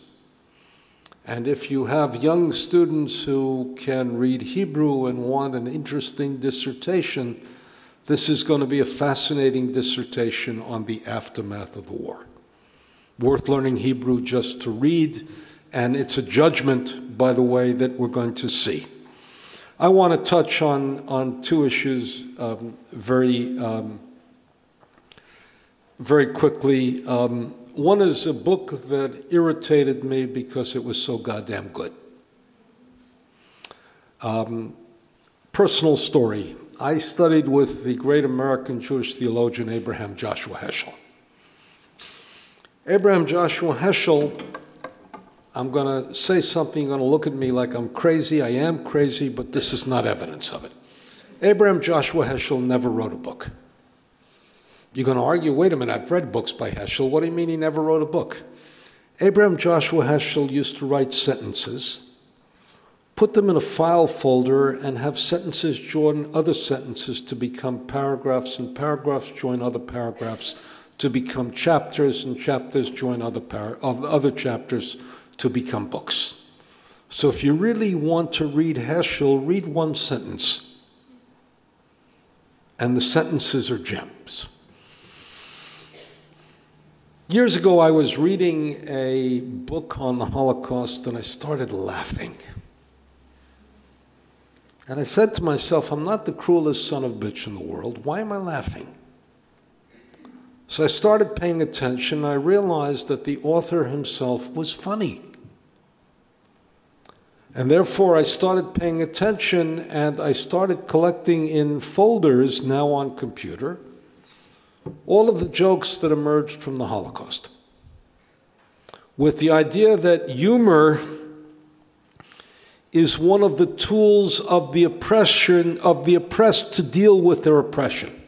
And if you have young students who can read Hebrew and want an interesting dissertation, this is going to be a fascinating dissertation on the aftermath of the war. Worth learning Hebrew just to read, and it's a judgment, by the way, that we're going to see. I want to touch on, on two issues um, very, um, very quickly. Um, one is a book that irritated me because it was so goddamn good. Um, personal story. I studied with the great American Jewish theologian Abraham Joshua Heschel. Abraham Joshua Heschel, I'm going to say something, you're going to look at me like I'm crazy. I am crazy, but this is not evidence of it. Abraham Joshua Heschel never wrote a book. You're going to argue, wait a minute, I've read books by Heschel. What do you mean he never wrote a book? Abraham Joshua Heschel used to write sentences, put them in a file folder, and have sentences join other sentences to become paragraphs, and paragraphs join other paragraphs to become chapters, and chapters join other, par- other chapters to become books. So if you really want to read Heschel, read one sentence. And the sentences are gems. Years ago, I was reading a book on the Holocaust and I started laughing. And I said to myself, I'm not the cruelest son of a bitch in the world. Why am I laughing? So I started paying attention. I realized that the author himself was funny. And therefore, I started paying attention and I started collecting in folders now on computer all of the jokes that emerged from the Holocaust with the idea that humor is one of the tools of the oppression of the oppressed to deal with their oppression.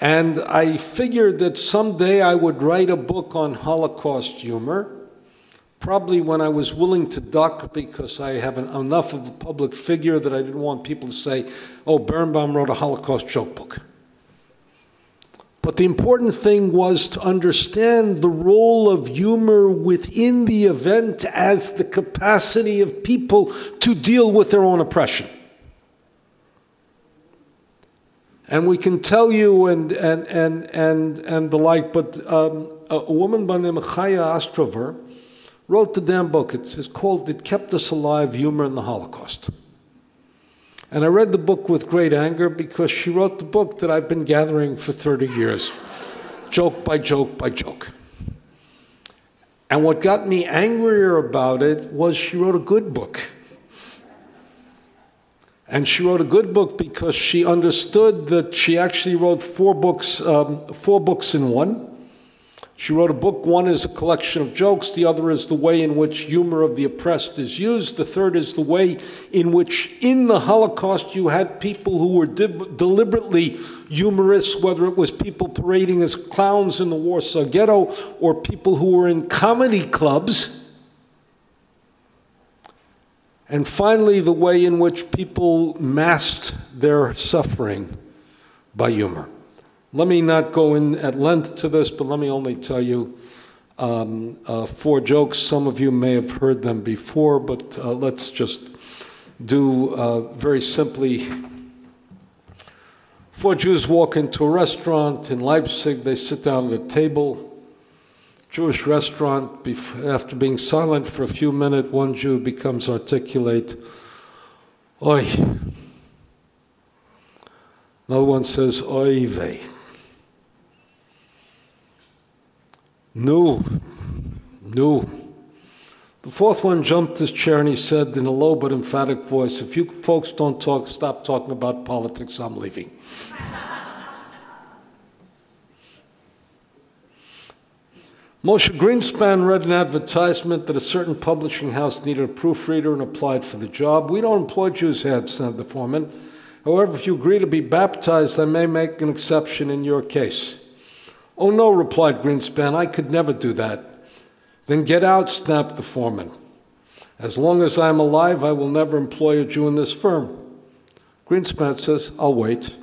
And I figured that someday I would write a book on Holocaust humor, probably when I was willing to duck because I have an, enough of a public figure that I didn't want people to say, oh, Berenbaum wrote a Holocaust joke book. But the important thing was to understand the role of humor within the event as the capacity of people to deal with their own oppression. And we can tell you and, and, and, and, and the like, but um, a woman by the name of Chaya Ostrower wrote the damn book. It's, it's called It Kept Us Alive Humor in the Holocaust. And I read the book with great anger because she wrote the book that I've been gathering for 30 years, joke by joke by joke. And what got me angrier about it was she wrote a good book. And she wrote a good book because she understood that she actually wrote four books, um, four books in one. She wrote a book. One is a collection of jokes. The other is the way in which humor of the oppressed is used. The third is the way in which, in the Holocaust, you had people who were de- deliberately humorous, whether it was people parading as clowns in the Warsaw Ghetto or people who were in comedy clubs. And finally, the way in which people masked their suffering by humor. Let me not go in at length to this, but let me only tell you um, uh, four jokes. Some of you may have heard them before, but uh, let's just do uh, very simply. Four Jews walk into a restaurant in Leipzig. They sit down at a table. Jewish restaurant. After being silent for a few minutes, one Jew becomes articulate. Oi. Another one says, Oy No, no. The fourth one jumped his chair and he said in a low but emphatic voice, If you folks don't talk, stop talking about politics, I'm leaving. Moshe Greenspan read an advertisement that a certain publishing house needed a proofreader and applied for the job. We don't employ Jews here, said the foreman. However, if you agree to be baptized, I may make an exception in your case. Oh, no, replied Greenspan, I could never do that. Then get out, snapped the foreman. As long as I'm alive, I will never employ a Jew in this firm. Greenspan says, I'll wait.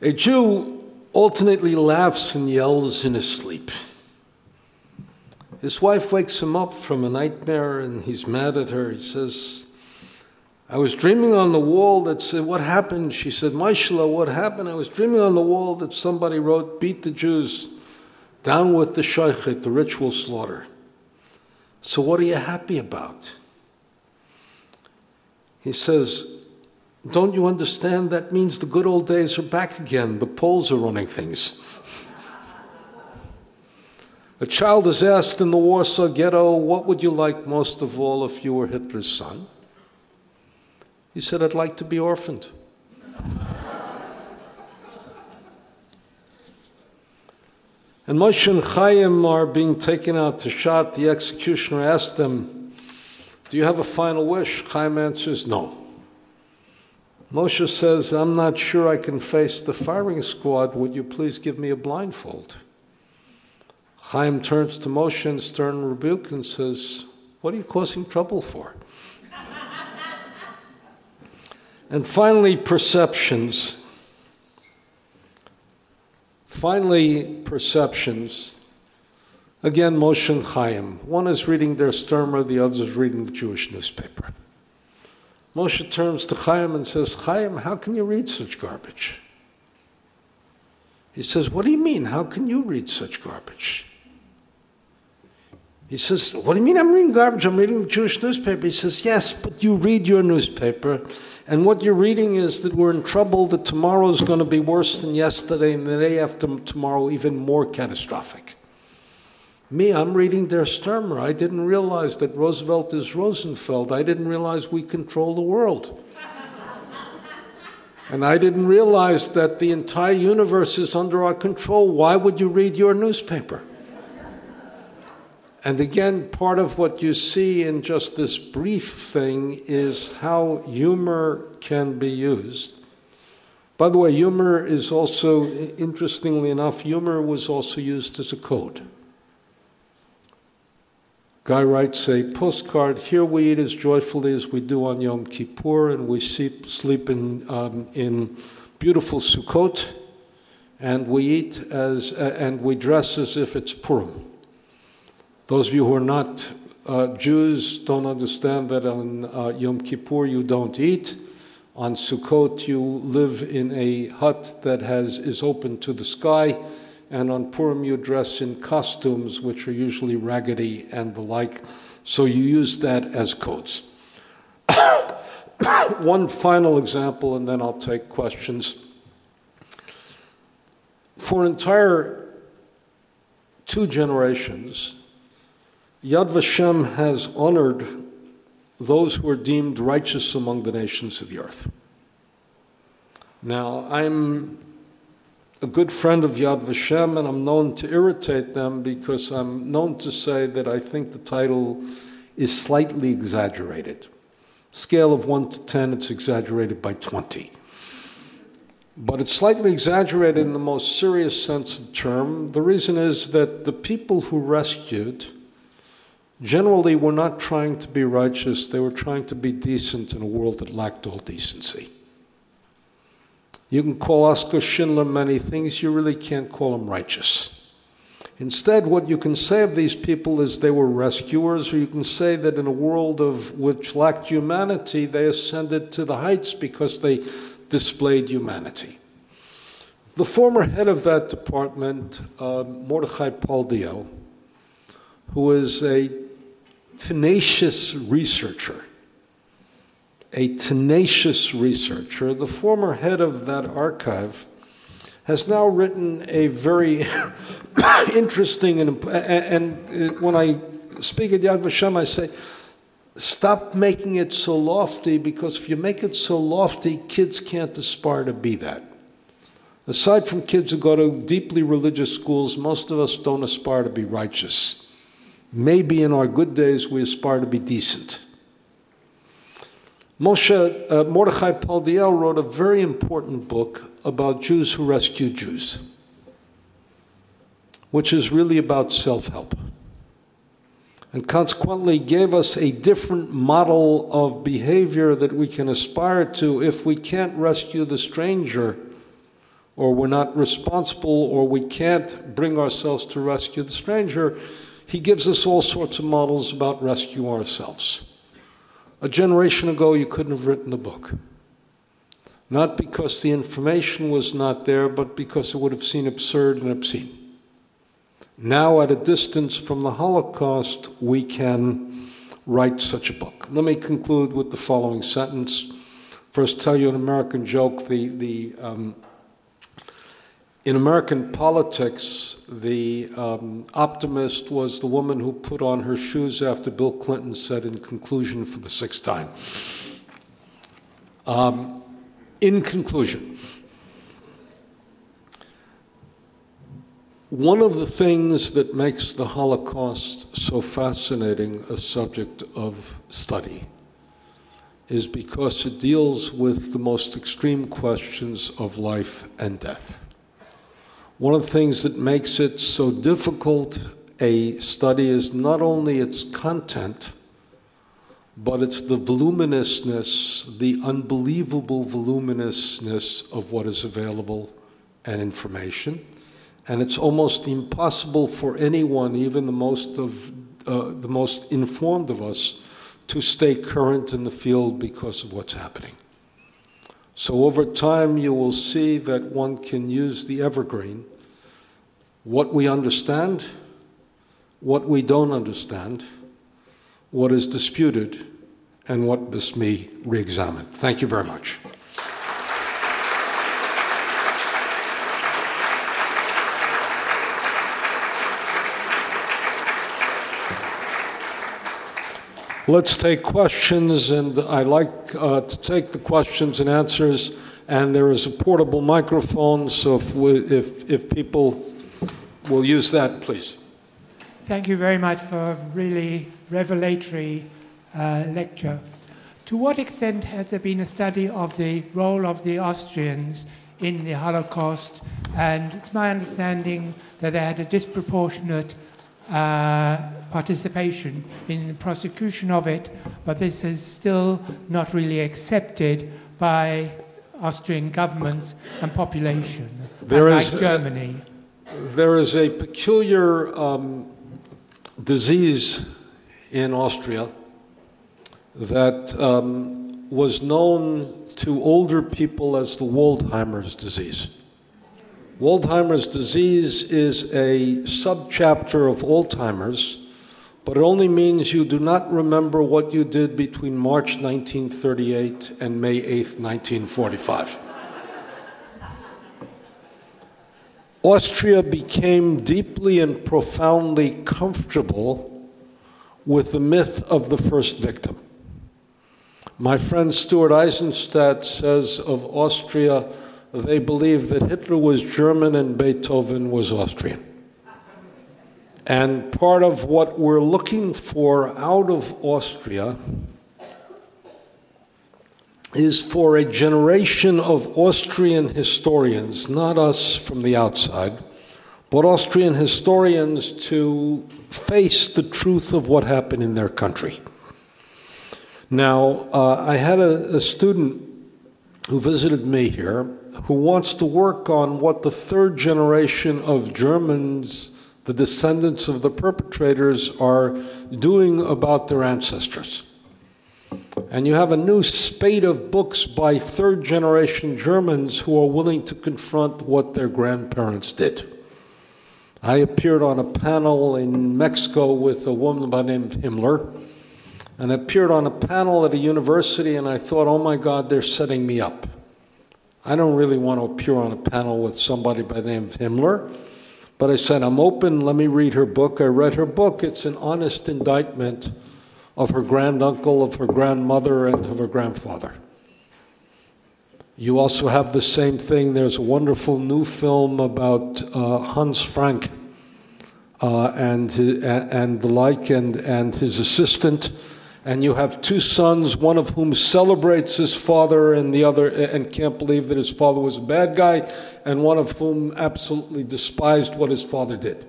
a Jew alternately laughs and yells in his sleep. His wife wakes him up from a nightmare and he's mad at her. He says, I was dreaming on the wall that said, What happened? She said, Maishla, what happened? I was dreaming on the wall that somebody wrote, Beat the Jews, down with the shaykhet, the ritual slaughter. So what are you happy about? He says, Don't you understand? That means the good old days are back again. The Poles are running things. A child is asked in the Warsaw Ghetto, What would you like most of all if you were Hitler's son? He said, I'd like to be orphaned. and Moshe and Chaim are being taken out to shot. The executioner asked them, Do you have a final wish? Chaim answers, No. Moshe says, I'm not sure I can face the firing squad. Would you please give me a blindfold? Chaim turns to Moshe in stern rebuke and says, What are you causing trouble for? And finally, perceptions. Finally, perceptions. Again, Moshe and Chaim. One is reading their Sturmer, the other is reading the Jewish newspaper. Moshe turns to Chaim and says, Chaim, how can you read such garbage? He says, What do you mean? How can you read such garbage? He says, What do you mean I'm reading garbage? I'm reading the Jewish newspaper. He says, Yes, but you read your newspaper, and what you're reading is that we're in trouble, that tomorrow is going to be worse than yesterday, and the day after tomorrow, even more catastrophic. Me, I'm reading Der Sturmer. I didn't realize that Roosevelt is Rosenfeld. I didn't realize we control the world. and I didn't realize that the entire universe is under our control. Why would you read your newspaper? And again, part of what you see in just this brief thing is how humor can be used. By the way, humor is also, interestingly enough, humor was also used as a code. Guy writes a postcard Here we eat as joyfully as we do on Yom Kippur, and we sleep, in, um, in beautiful Sukkot, and we eat as, uh, and we dress as if it's Purim. Those of you who are not uh, Jews don't understand that on uh, Yom Kippur you don't eat. On Sukkot you live in a hut that has, is open to the sky. And on Purim you dress in costumes which are usually raggedy and the like. So you use that as codes. One final example, and then I'll take questions. For an entire two generations, Yad Vashem has honored those who are deemed righteous among the nations of the earth. Now, I'm a good friend of Yad Vashem, and I'm known to irritate them because I'm known to say that I think the title is slightly exaggerated. Scale of 1 to 10, it's exaggerated by 20. But it's slightly exaggerated in the most serious sense of the term. The reason is that the people who rescued generally we were not trying to be righteous, they were trying to be decent in a world that lacked all decency. You can call Oskar Schindler many things, you really can't call him righteous. Instead, what you can say of these people is they were rescuers, or you can say that in a world of which lacked humanity, they ascended to the heights because they displayed humanity. The former head of that department, uh, Mordechai Paldiel, who is a tenacious researcher, a tenacious researcher, the former head of that archive, has now written a very interesting and, and uh, when I speak at Yad Vashem, I say, stop making it so lofty because if you make it so lofty, kids can't aspire to be that. Aside from kids who go to deeply religious schools, most of us don't aspire to be righteous. Maybe in our good days we aspire to be decent. Moshe uh, Mordechai Paldiel wrote a very important book about Jews who rescue Jews, which is really about self help. And consequently, gave us a different model of behavior that we can aspire to if we can't rescue the stranger, or we're not responsible, or we can't bring ourselves to rescue the stranger. He gives us all sorts of models about rescue ourselves. A generation ago, you couldn't have written the book. Not because the information was not there, but because it would have seemed absurd and obscene. Now, at a distance from the Holocaust, we can write such a book. Let me conclude with the following sentence. First, tell you an American joke. The, the, um, in American politics, the um, optimist was the woman who put on her shoes after Bill Clinton said in conclusion for the sixth time. Um, in conclusion, one of the things that makes the Holocaust so fascinating a subject of study is because it deals with the most extreme questions of life and death. One of the things that makes it so difficult a study is not only its content, but it's the voluminousness, the unbelievable voluminousness of what is available and information. And it's almost impossible for anyone, even the most of uh, the most informed of us, to stay current in the field because of what's happening. So over time, you will see that one can use the evergreen, what we understand, what we don't understand, what is disputed, and what must be re examined. Thank you very much. Let's take questions, and I like uh, to take the questions and answers. And there is a portable microphone, so if, we, if, if people will use that, please. Thank you very much for a really revelatory uh, lecture. To what extent has there been a study of the role of the Austrians in the Holocaust? And it's my understanding that they had a disproportionate uh, participation in the prosecution of it, but this is still not really accepted by Austrian governments and population, there is, Germany. There is a peculiar um, disease in Austria that um, was known to older people as the Waldheimer's disease. Waldheimer's disease is a subchapter of Alzheimer's, but it only means you do not remember what you did between March 1938 and May 8, 1945. Austria became deeply and profoundly comfortable with the myth of the first victim. My friend Stuart Eizenstat says of Austria, they believed that Hitler was German and Beethoven was Austrian. And part of what we're looking for out of Austria is for a generation of Austrian historians, not us from the outside, but Austrian historians to face the truth of what happened in their country. Now, uh, I had a, a student who visited me here who wants to work on what the third generation of Germans, the descendants of the perpetrators, are doing about their ancestors. And you have a new spate of books by third generation Germans who are willing to confront what their grandparents did. I appeared on a panel in Mexico with a woman by the name of Himmler, and I appeared on a panel at a university, and I thought, oh my God, they're setting me up. I don't really want to appear on a panel with somebody by the name of Himmler. But I said, I'm open, let me read her book. I read her book. It's an honest indictment of her granduncle, of her grandmother, and of her grandfather. You also have the same thing. There's a wonderful new film about uh, Hans Frank uh, and, and the like, and, and his assistant and you have two sons, one of whom celebrates his father and the other and can't believe that his father was a bad guy, and one of whom absolutely despised what his father did.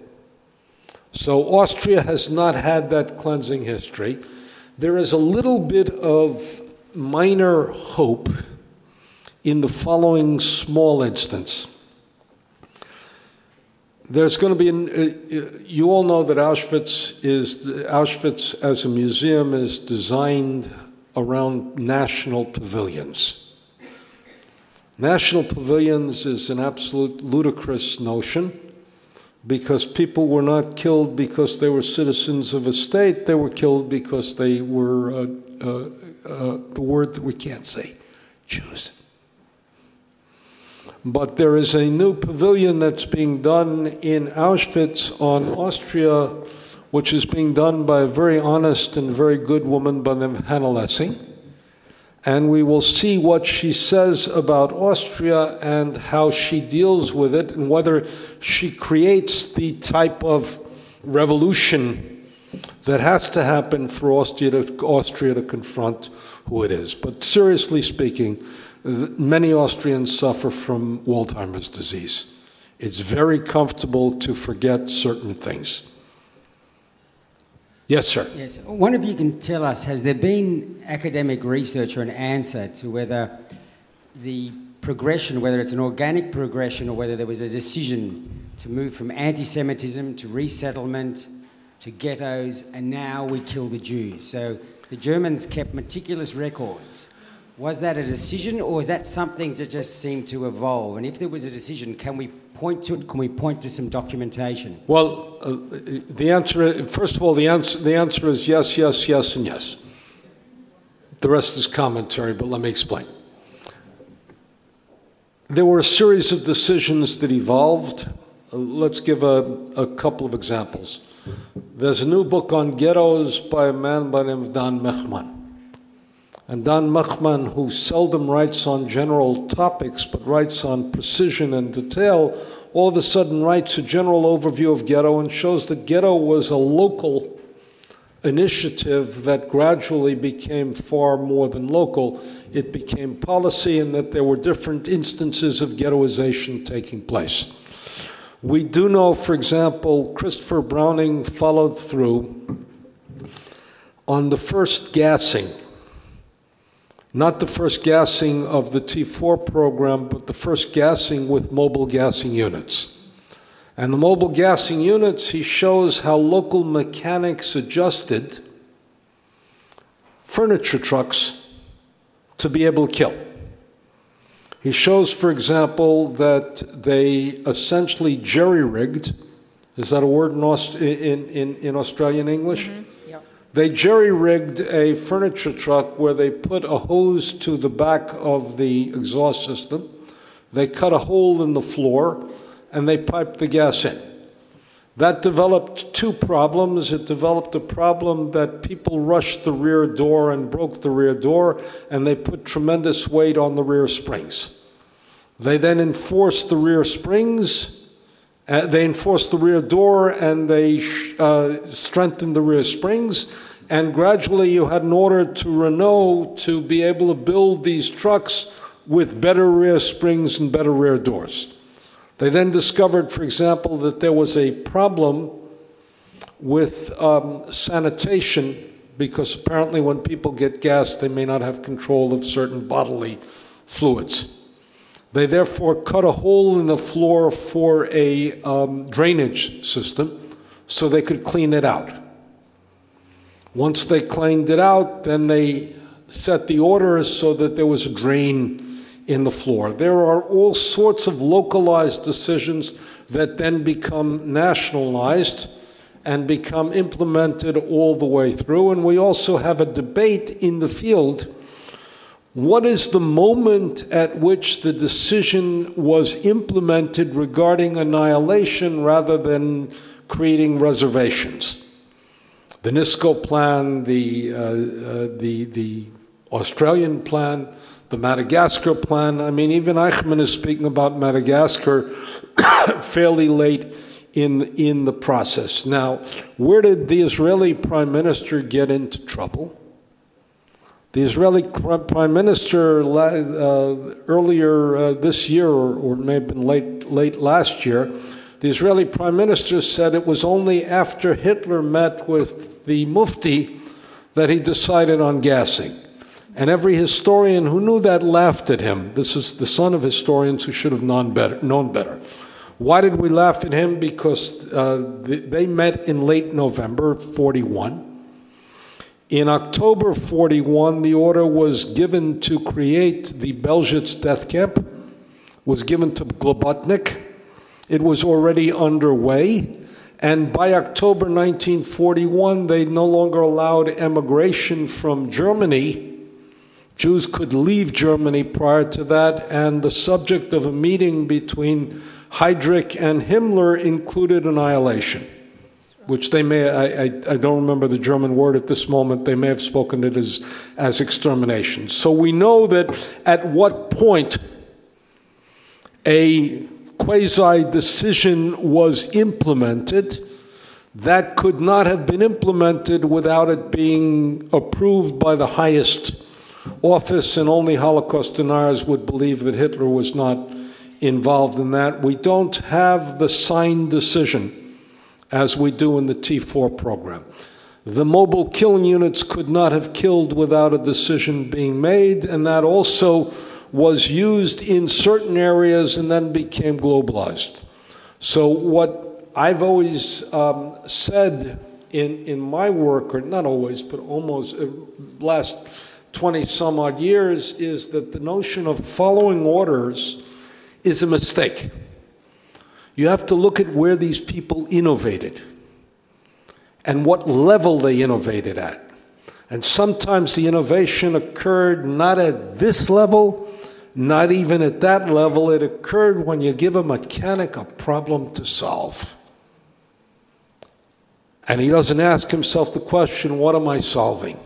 So Austria has not had that cleansing history. There is a little bit of minor hope in the following small instance. There's going to be, an, uh, you all know that Auschwitz is, Auschwitz as a museum is designed around national pavilions. National pavilions is an absolute ludicrous notion because people were not killed because they were citizens of a state, they were killed because they were, uh, uh, uh, the word that we can't say, Jews. But there is a new pavilion that's being done in Auschwitz on Austria, which is being done by a very honest and very good woman by the name of Hanna Lessing. And we will see what she says about Austria and how she deals with it, and whether she creates the type of revolution that has to happen for Austria to, Austria to confront who it is. But seriously speaking, many Austrians suffer from Alzheimer's disease. It's very comfortable to forget certain things. Yes, sir. Yes. One of you can tell us has there been academic research or an answer to whether the progression, whether it's an organic progression or whether there was a decision to move from anti Semitism to resettlement to ghettos, and now we kill the Jews? So the Germans kept meticulous records was that a decision or was that something that just seemed to evolve? And if there was a decision, can we point to it? Can we point to some documentation? Well, uh, the answer, first of all, the answer, the answer is yes, yes, yes, and yes. The rest is commentary, but let me explain. There were a series of decisions that evolved. Let's give a, a couple of examples. There's a new book on ghettos by a man by the name of Dan Michman. And Dan Michman, who seldom writes on general topics but writes on precision and detail, all of a sudden writes a general overview of ghetto and shows that ghetto was a local initiative that gradually became far more than local. It became policy, and that there were different instances of ghettoization taking place. We do know, for example, Christopher Browning followed through on the first gassing not the first gassing of the T4 program, but the first gassing with mobile gassing units. And the mobile gassing units, he shows how local mechanics adjusted furniture trucks to be able to kill. He shows, for example, that they essentially jerry rigged. Is that a word in, Aust- in, in, in Australian English? Mm-hmm they jerry rigged a furniture truck where they put a hose to the back of the exhaust system, they cut a hole in the floor, and they piped the gas in. That developed two problems. It developed a problem that people rushed the rear door and broke the rear door, and they put tremendous weight on the rear springs. They then enforced the rear springs uh, they enforced the rear door and they uh, strengthened the rear springs. And gradually, you had an order to Renault to be able to build these trucks with better rear springs and better rear doors. They then discovered, for example, that there was a problem with um, sanitation because apparently, when people get gas, they may not have control of certain bodily fluids. They therefore cut a hole in the floor for a um, drainage system so they could clean it out. Once they cleaned it out, then they set the orders so that there was a drain in the floor. There are all sorts of localized decisions that then become nationalized and become implemented all the way through. And we also have a debate in the field what is the moment at which the decision was implemented regarding annihilation rather than creating reservations? The Nisko plan, the, uh, uh, the, the Australian plan, the Madagascar plan. I mean, even Eichmann is speaking about Madagascar fairly late in, in the process. Now, where did the Israeli prime minister get into trouble? The Israeli Prime Minister uh, earlier uh, this year, or, it may have been late, late last year, the Israeli Prime Minister said it was only after Hitler met with the Mufti that he decided on gassing. And every historian who knew that laughed at him. This is the son of historians who should have known better. Known better. Why did we laugh at him? Because uh, they met in late November 41. In October 41, the order was given to create the Belzec death camp, was given to Globocnik. It was already underway. And by October 1941, they no longer allowed emigration from Germany. Jews could leave Germany prior to that, and the subject of a meeting between Heydrich and Himmler included annihilation which they may, I, I, I, don't remember the German word at this moment, they may have spoken it as, as extermination. So we know that at what point a quasi decision was implemented that could not have been implemented without it being approved by the highest office, and only Holocaust deniers would believe that Hitler was not involved in that. We don't have the signed decision as we do in the T4 program. The mobile killing units could not have killed without a decision being made, and that also was used in certain areas and then became globalized. So, what I've always um, said in, in my work, or not always, but almost uh, last 20 some odd years, is that the notion of following orders is a mistake. You have to look at where these people innovated and what level they innovated at. And sometimes the innovation occurred not at this level, not even at that level. It occurred when you give a mechanic a problem to solve. And he doesn't ask himself the question, What am I solving?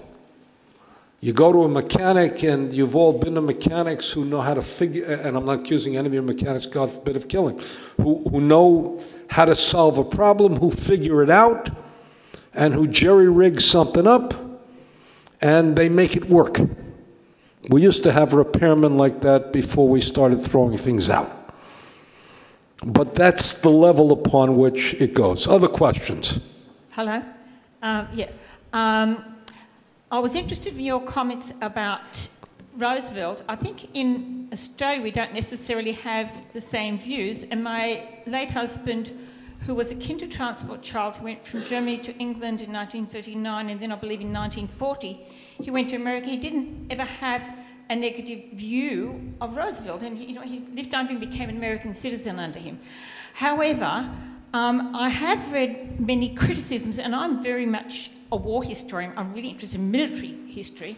You go to a mechanic, and you've all been to mechanics who know how to figure, and I'm not accusing any of your mechanics, God forbid, of killing, who, who know how to solve a problem, who figure it out, and who jerry rig something up, and they make it work. We used to have repairmen like that before we started throwing things out. But that's the level upon which it goes. Other questions? Hello? Um, yeah. Um, I was interested in your comments about Roosevelt. I think in Australia we don't necessarily have the same views, and my late husband, who was a Kindertransport child who went from Germany to England in 1939 and then I believe in 1940, he went to America. He didn't ever have a negative view of Roosevelt, and he, you know, he lived under him, became an American citizen under him. However, um, I have read many criticisms, and I'm very much a war historian, I'm really interested in military history.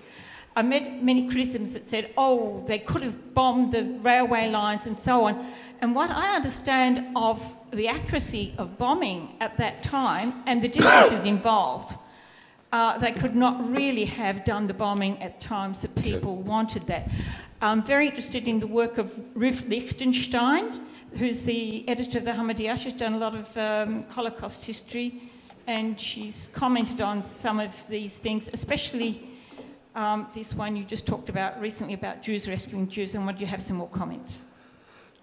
I met many criticisms that said, oh, they could have bombed the railway lines and so on. And what I understand of the accuracy of bombing at that time and the distances involved, uh, they could not really have done the bombing at times that people wanted that. I'm very interested in the work of Ruth Lichtenstein, who's the editor of the Hamodia. She's done a lot of um, Holocaust history and she's commented on some of these things, especially um, this one you just talked about recently about Jews rescuing Jews. And would you have some more comments?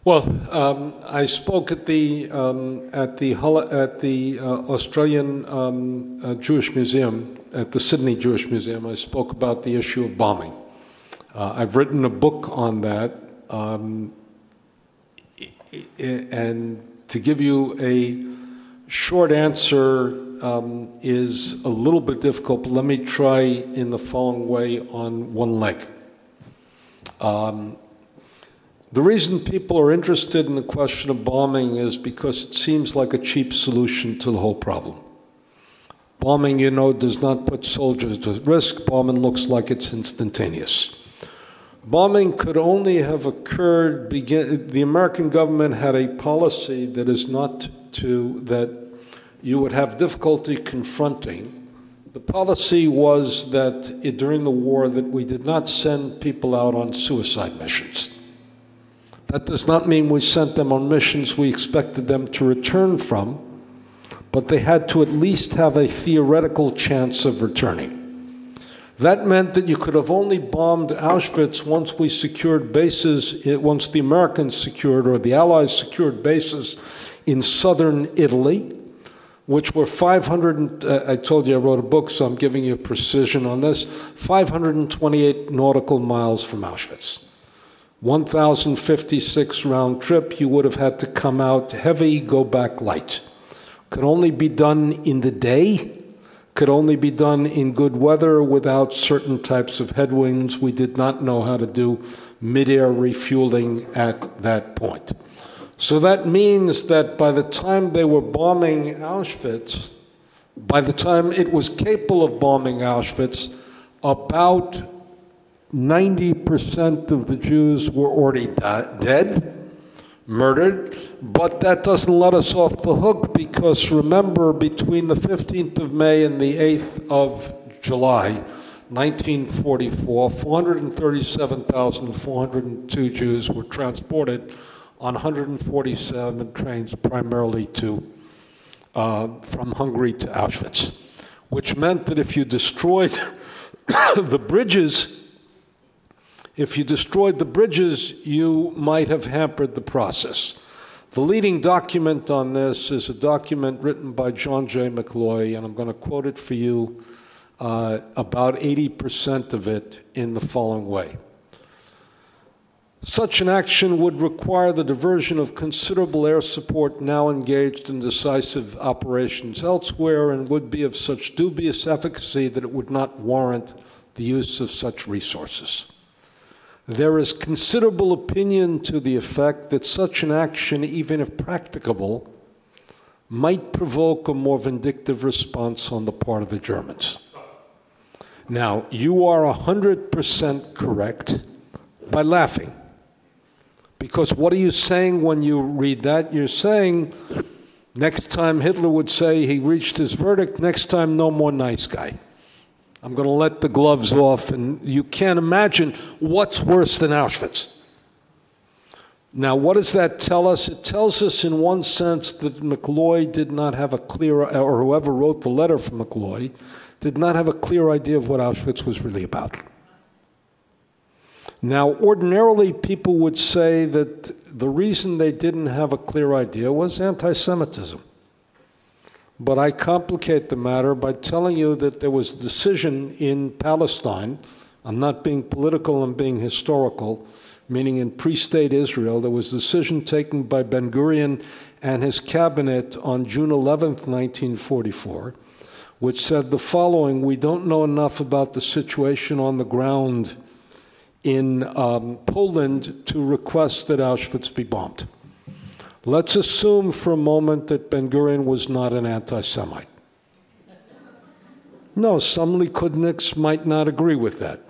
Well, um, I spoke at the um, at the at the uh, Australian um, uh, Jewish Museum at the Sydney Jewish Museum. I spoke about the issue of bombing. Uh, I've written a book on that, um, and to give you a short answer um, is a little bit difficult, but let me try in the following way on one leg. Um, the reason people are interested in the question of bombing is because it seems like a cheap solution to the whole problem. Bombing, you know, does not put soldiers at risk. Bombing looks like it's instantaneous. Bombing could only have occurred. Begin, the American government had a policy that is not to that you would have difficulty confronting. The policy was that it, during the war that we did not send people out on suicide missions. That does not mean we sent them on missions we expected them to return from, but they had to at least have a theoretical chance of returning. That meant that you could have only bombed Auschwitz once we secured bases, eh, once the Americans secured or the Allies secured bases in southern Italy, which were 500. Uh, I told you I wrote a book, so I'm giving you precision on this 528 nautical miles from Auschwitz. 1,056 round trip, you would have had to come out heavy, go back light. Could only be done in the day, could only be done in good weather without certain types of headwinds. We did not know how to do mid-air refueling at that point. So that means that by the time they were bombing Auschwitz, by the time it was capable of bombing Auschwitz, about 90% of the Jews were already di- dead, murdered, but that doesn't let us off the hook because remember, between the 15th of May and the 8th of July, 1944, 437,402 Jews were transported on 147 trains, primarily to uh, from Hungary to Auschwitz, which meant that if you destroyed the bridges if you destroyed the bridges, you might have hampered the process. The leading document on this is a document written by John J. McCloy, and I'm going to quote it for you uh, about 80% of it in the following way. Such an action would require the diversion of considerable air support now engaged in decisive operations elsewhere and would be of such dubious efficacy that it would not warrant the use of such resources. There is considerable opinion to the effect that such an action, even if practicable, might provoke a more vindictive response on the part of the Germans. Now, you are 100% correct by laughing. Because what are you saying when you read that? You're saying next time Hitler would say he reached his verdict, next time no more nice guy. I'm going to let the gloves off, and you can't imagine what's worse than Auschwitz. Now, what does that tell us? It tells us, in one sense, that McCloy did not have a clear, or whoever wrote the letter from McCloy, did not have a clear idea of what Auschwitz was really about. Now, ordinarily, people would say that the reason they didn't have a clear idea was anti Semitism. But I complicate the matter by telling you that there was a decision in Palestine. I'm not being political, I'm being historical, meaning in pre state Israel, there was a decision taken by Ben Gurion and his cabinet on June 11, 1944, which said the following We don't know enough about the situation on the ground in um, Poland to request that Auschwitz be bombed. Let's assume for a moment that Ben Gurion was not an anti Semite. No, some Likudniks might not agree with that.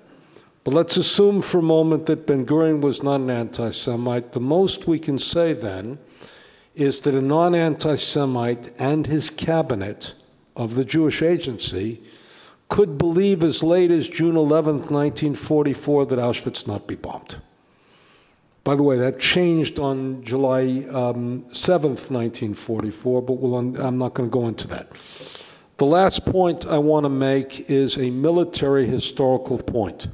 But let's assume for a moment that Ben Gurion was not an anti Semite. The most we can say then is that a non anti Semite and his cabinet of the Jewish Agency could believe as late as June 11, 1944, that Auschwitz not be bombed. By the way, that changed on July um, 7th, 1944, but we'll un- I'm not going to go into that. The last point I want to make is a military historical point.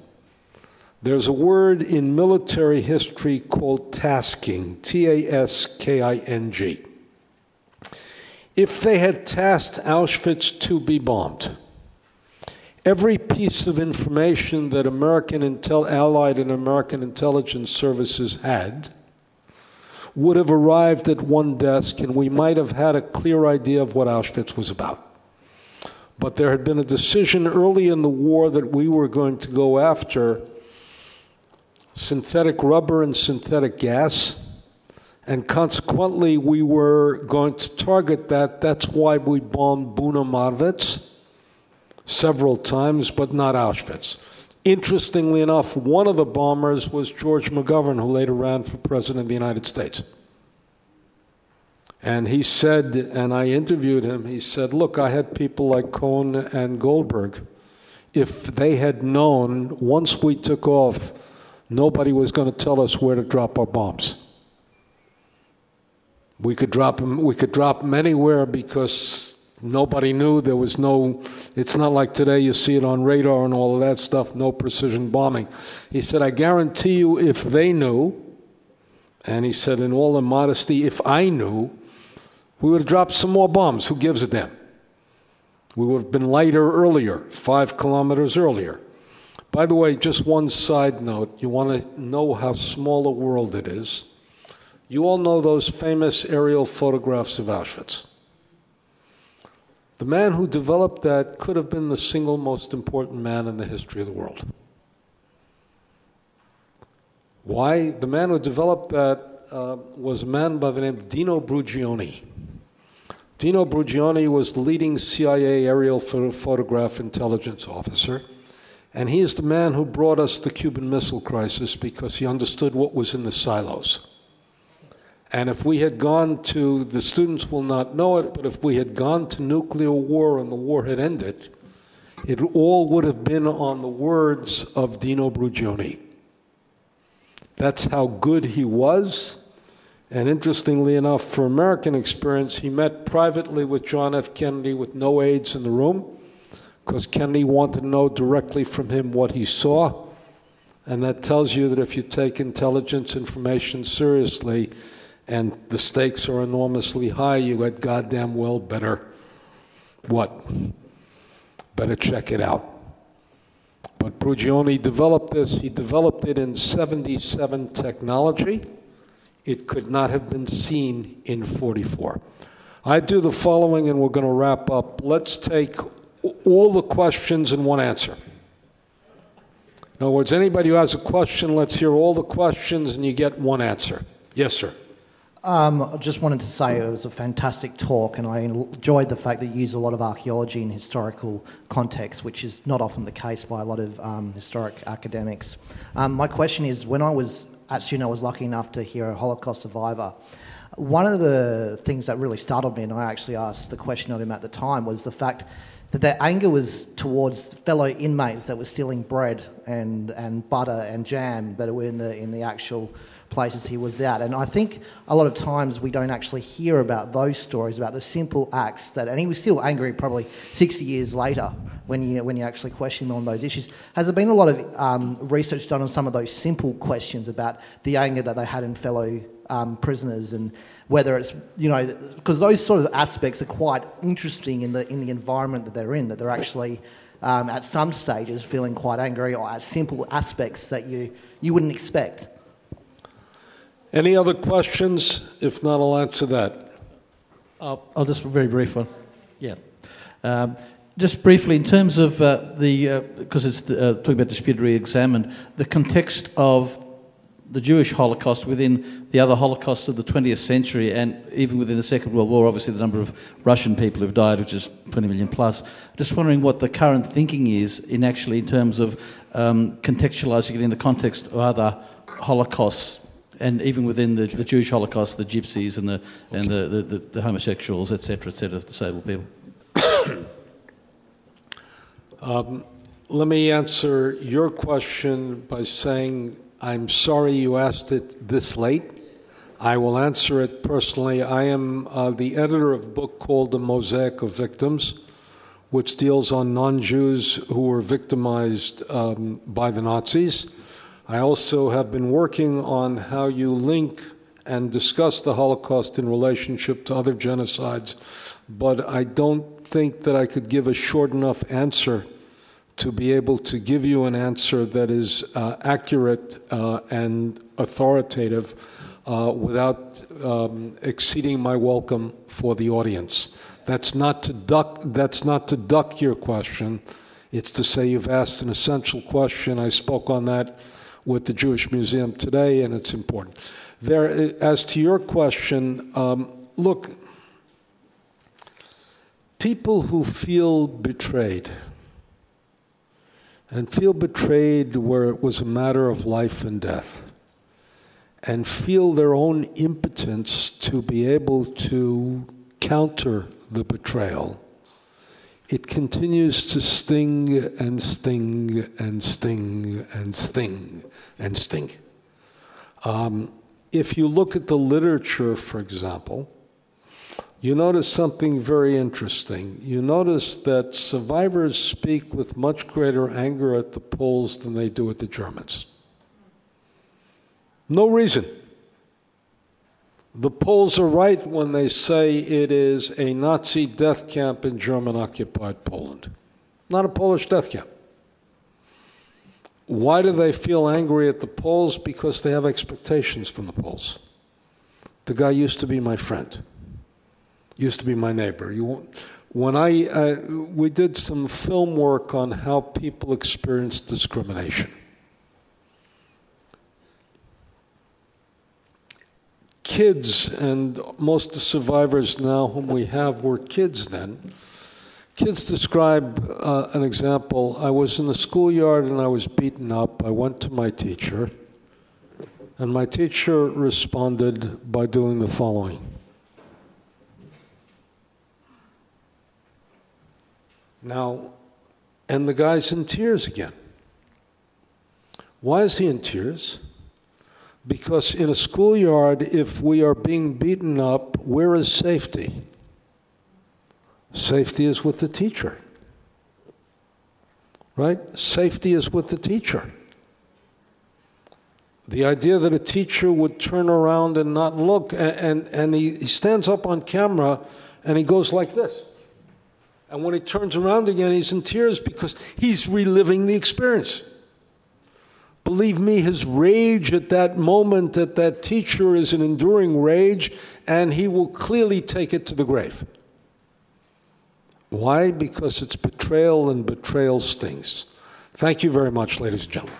There's a word in military history called tasking, T A S K I N G. If they had tasked Auschwitz to be bombed, every piece of information that American Intel, Allied and American intelligence services had would have arrived at one desk, and we might have had a clear idea of what Auschwitz was about. But there had been a decision early in the war that we were going to go after synthetic rubber and synthetic gas. And consequently, we were going to target that. That's why we bombed Buna Monowitz several times, but not Auschwitz. Interestingly enough, one of the bombers was George McGovern, who later ran for president of the United States. And he said, and I interviewed him, he said, Look, I had people like Cohn and Goldberg. If they had known once we took off, nobody was going to tell us where to drop our bombs. We could drop them, we could drop them anywhere because Nobody knew. There was no, It's not like today you see it on radar and all of that stuff, no precision bombing. He said, I guarantee you, if they knew, and he said, in all the modesty, if I knew, we would have dropped some more bombs. Who gives a damn? We would have been lighter earlier, five kilometers earlier. By the way, just one side note you want to know how small a world it is. You all know those famous aerial photographs of Auschwitz. The man who developed that could have been the single most important man in the history of the world. Why? The man who developed that uh, was a man by the name of Dino Brugioni. Dino Brugioni was the leading CIA aerial photograph intelligence officer, and he is the man who brought us the Cuban Missile Crisis because he understood what was in the silos. And if we had gone to, the students will not know it, but if we had gone to nuclear war and the war had ended, it all would have been on the words of Dino Brugioni. That's how good he was. And interestingly enough, for American experience, he met privately with John F. Kennedy with no aides in the room because Kennedy wanted to know directly from him what he saw. And that tells you that if you take intelligence information seriously, and the stakes are enormously high, you had goddamn well better what? Better check it out. But Brugioni developed this. He developed it in 77 technology. It could not have been seen in 44. I do the following, and we're going to wrap up. Let's take all the questions in one answer. In other words, anybody who has a question, let's hear all the questions, and you get one answer. Yes, sir. Um, I just wanted to say it was a fantastic talk, and I enjoyed the fact that you use a lot of archaeology in historical context, which is not often the case by a lot of um, historic academics. Um, my question is when I was at student, I was lucky enough to hear a Holocaust survivor. One of the things that really startled me, and I actually asked the question of him at the time, was the fact that their anger was towards fellow inmates that were stealing bread and, and butter and jam that were in the, in the actual places he was at. And I think a lot of times we don't actually hear about those stories, about the simple acts that, and he was still angry probably 60 years later when you, when you actually question him on those issues. Has there been a lot of um, research done on some of those simple questions about the anger that they had in fellow um, prisoners and whether it's, you know, because those sort of aspects are quite interesting in the, in the environment that they're in, that they're actually. Um, at some stages, feeling quite angry, or at simple aspects that you, you wouldn't expect. Any other questions? If not, I'll answer that. I'll, I'll just a very brief one. Yeah. Um, just briefly, in terms of uh, the, because uh, it's the, uh, talking about disputed re-examined, the context of the Jewish Holocaust within the other Holocausts of the 20th century, and even within the Second World War, obviously the number of Russian people who've died, which is 20 million plus. Just wondering what the current thinking is in actually in terms of um, contextualizing it in the context of other Holocausts and even within the, the, Jewish Holocaust, the gypsies and the, and the, the, the, the homosexuals, etc., etc., disabled people. um, let me answer your question by saying I'm sorry you asked it this late. I will answer it personally. I am uh, the editor of a book called The Mosaic of Victims, which deals on non Jews who were victimized um, by the Nazis. I also have been working on how you link and discuss the Holocaust in relationship to other genocides, but I don't think that I could give a short enough answer to be able to give you an answer that is uh, accurate uh, and authoritative uh, without um, exceeding my welcome for the audience. That's not to duck. That's not to duck your question. It's to say you've asked an essential question. I spoke on that with the Jewish Museum today, and it's important. There, as to your question, um, look, people who feel betrayed and feel betrayed where it was a matter of life and death and feel their own impotence to be able to counter the betrayal it continues to sting and sting and sting and sting and sting. Um, if you look at the literature, for example, you notice something very interesting. You notice that survivors speak with much greater anger at the Poles than they do at the Germans. No reason. The Poles are right when they say it is a Nazi death camp in German occupied Poland, not a Polish death camp. Why do they feel angry at the Poles? Because they have expectations from the Poles. The guy used to be my friend used to be my neighbor. You, when I uh, we did some film work on how people experience discrimination. Kids and most of the survivors now whom we have were kids then. Kids describe uh, an example. I was in the schoolyard and I was beaten up. I went to my teacher, and my teacher responded by doing the following. Now, and the guy's in tears again. Why is he in tears? Because in a schoolyard, if we are being beaten up, where is safety? Safety is with the teacher. Right? Safety is with the teacher. The idea that a teacher would turn around and not look, and, and, and he, he stands up on camera and he goes like this. And when he turns around again, he's in tears because he's reliving the experience. Believe me, his rage at that moment at that teacher is an enduring rage, and he will clearly take it to the grave. Why? Because it's betrayal, and betrayal stings. Thank you very much, ladies and gentlemen.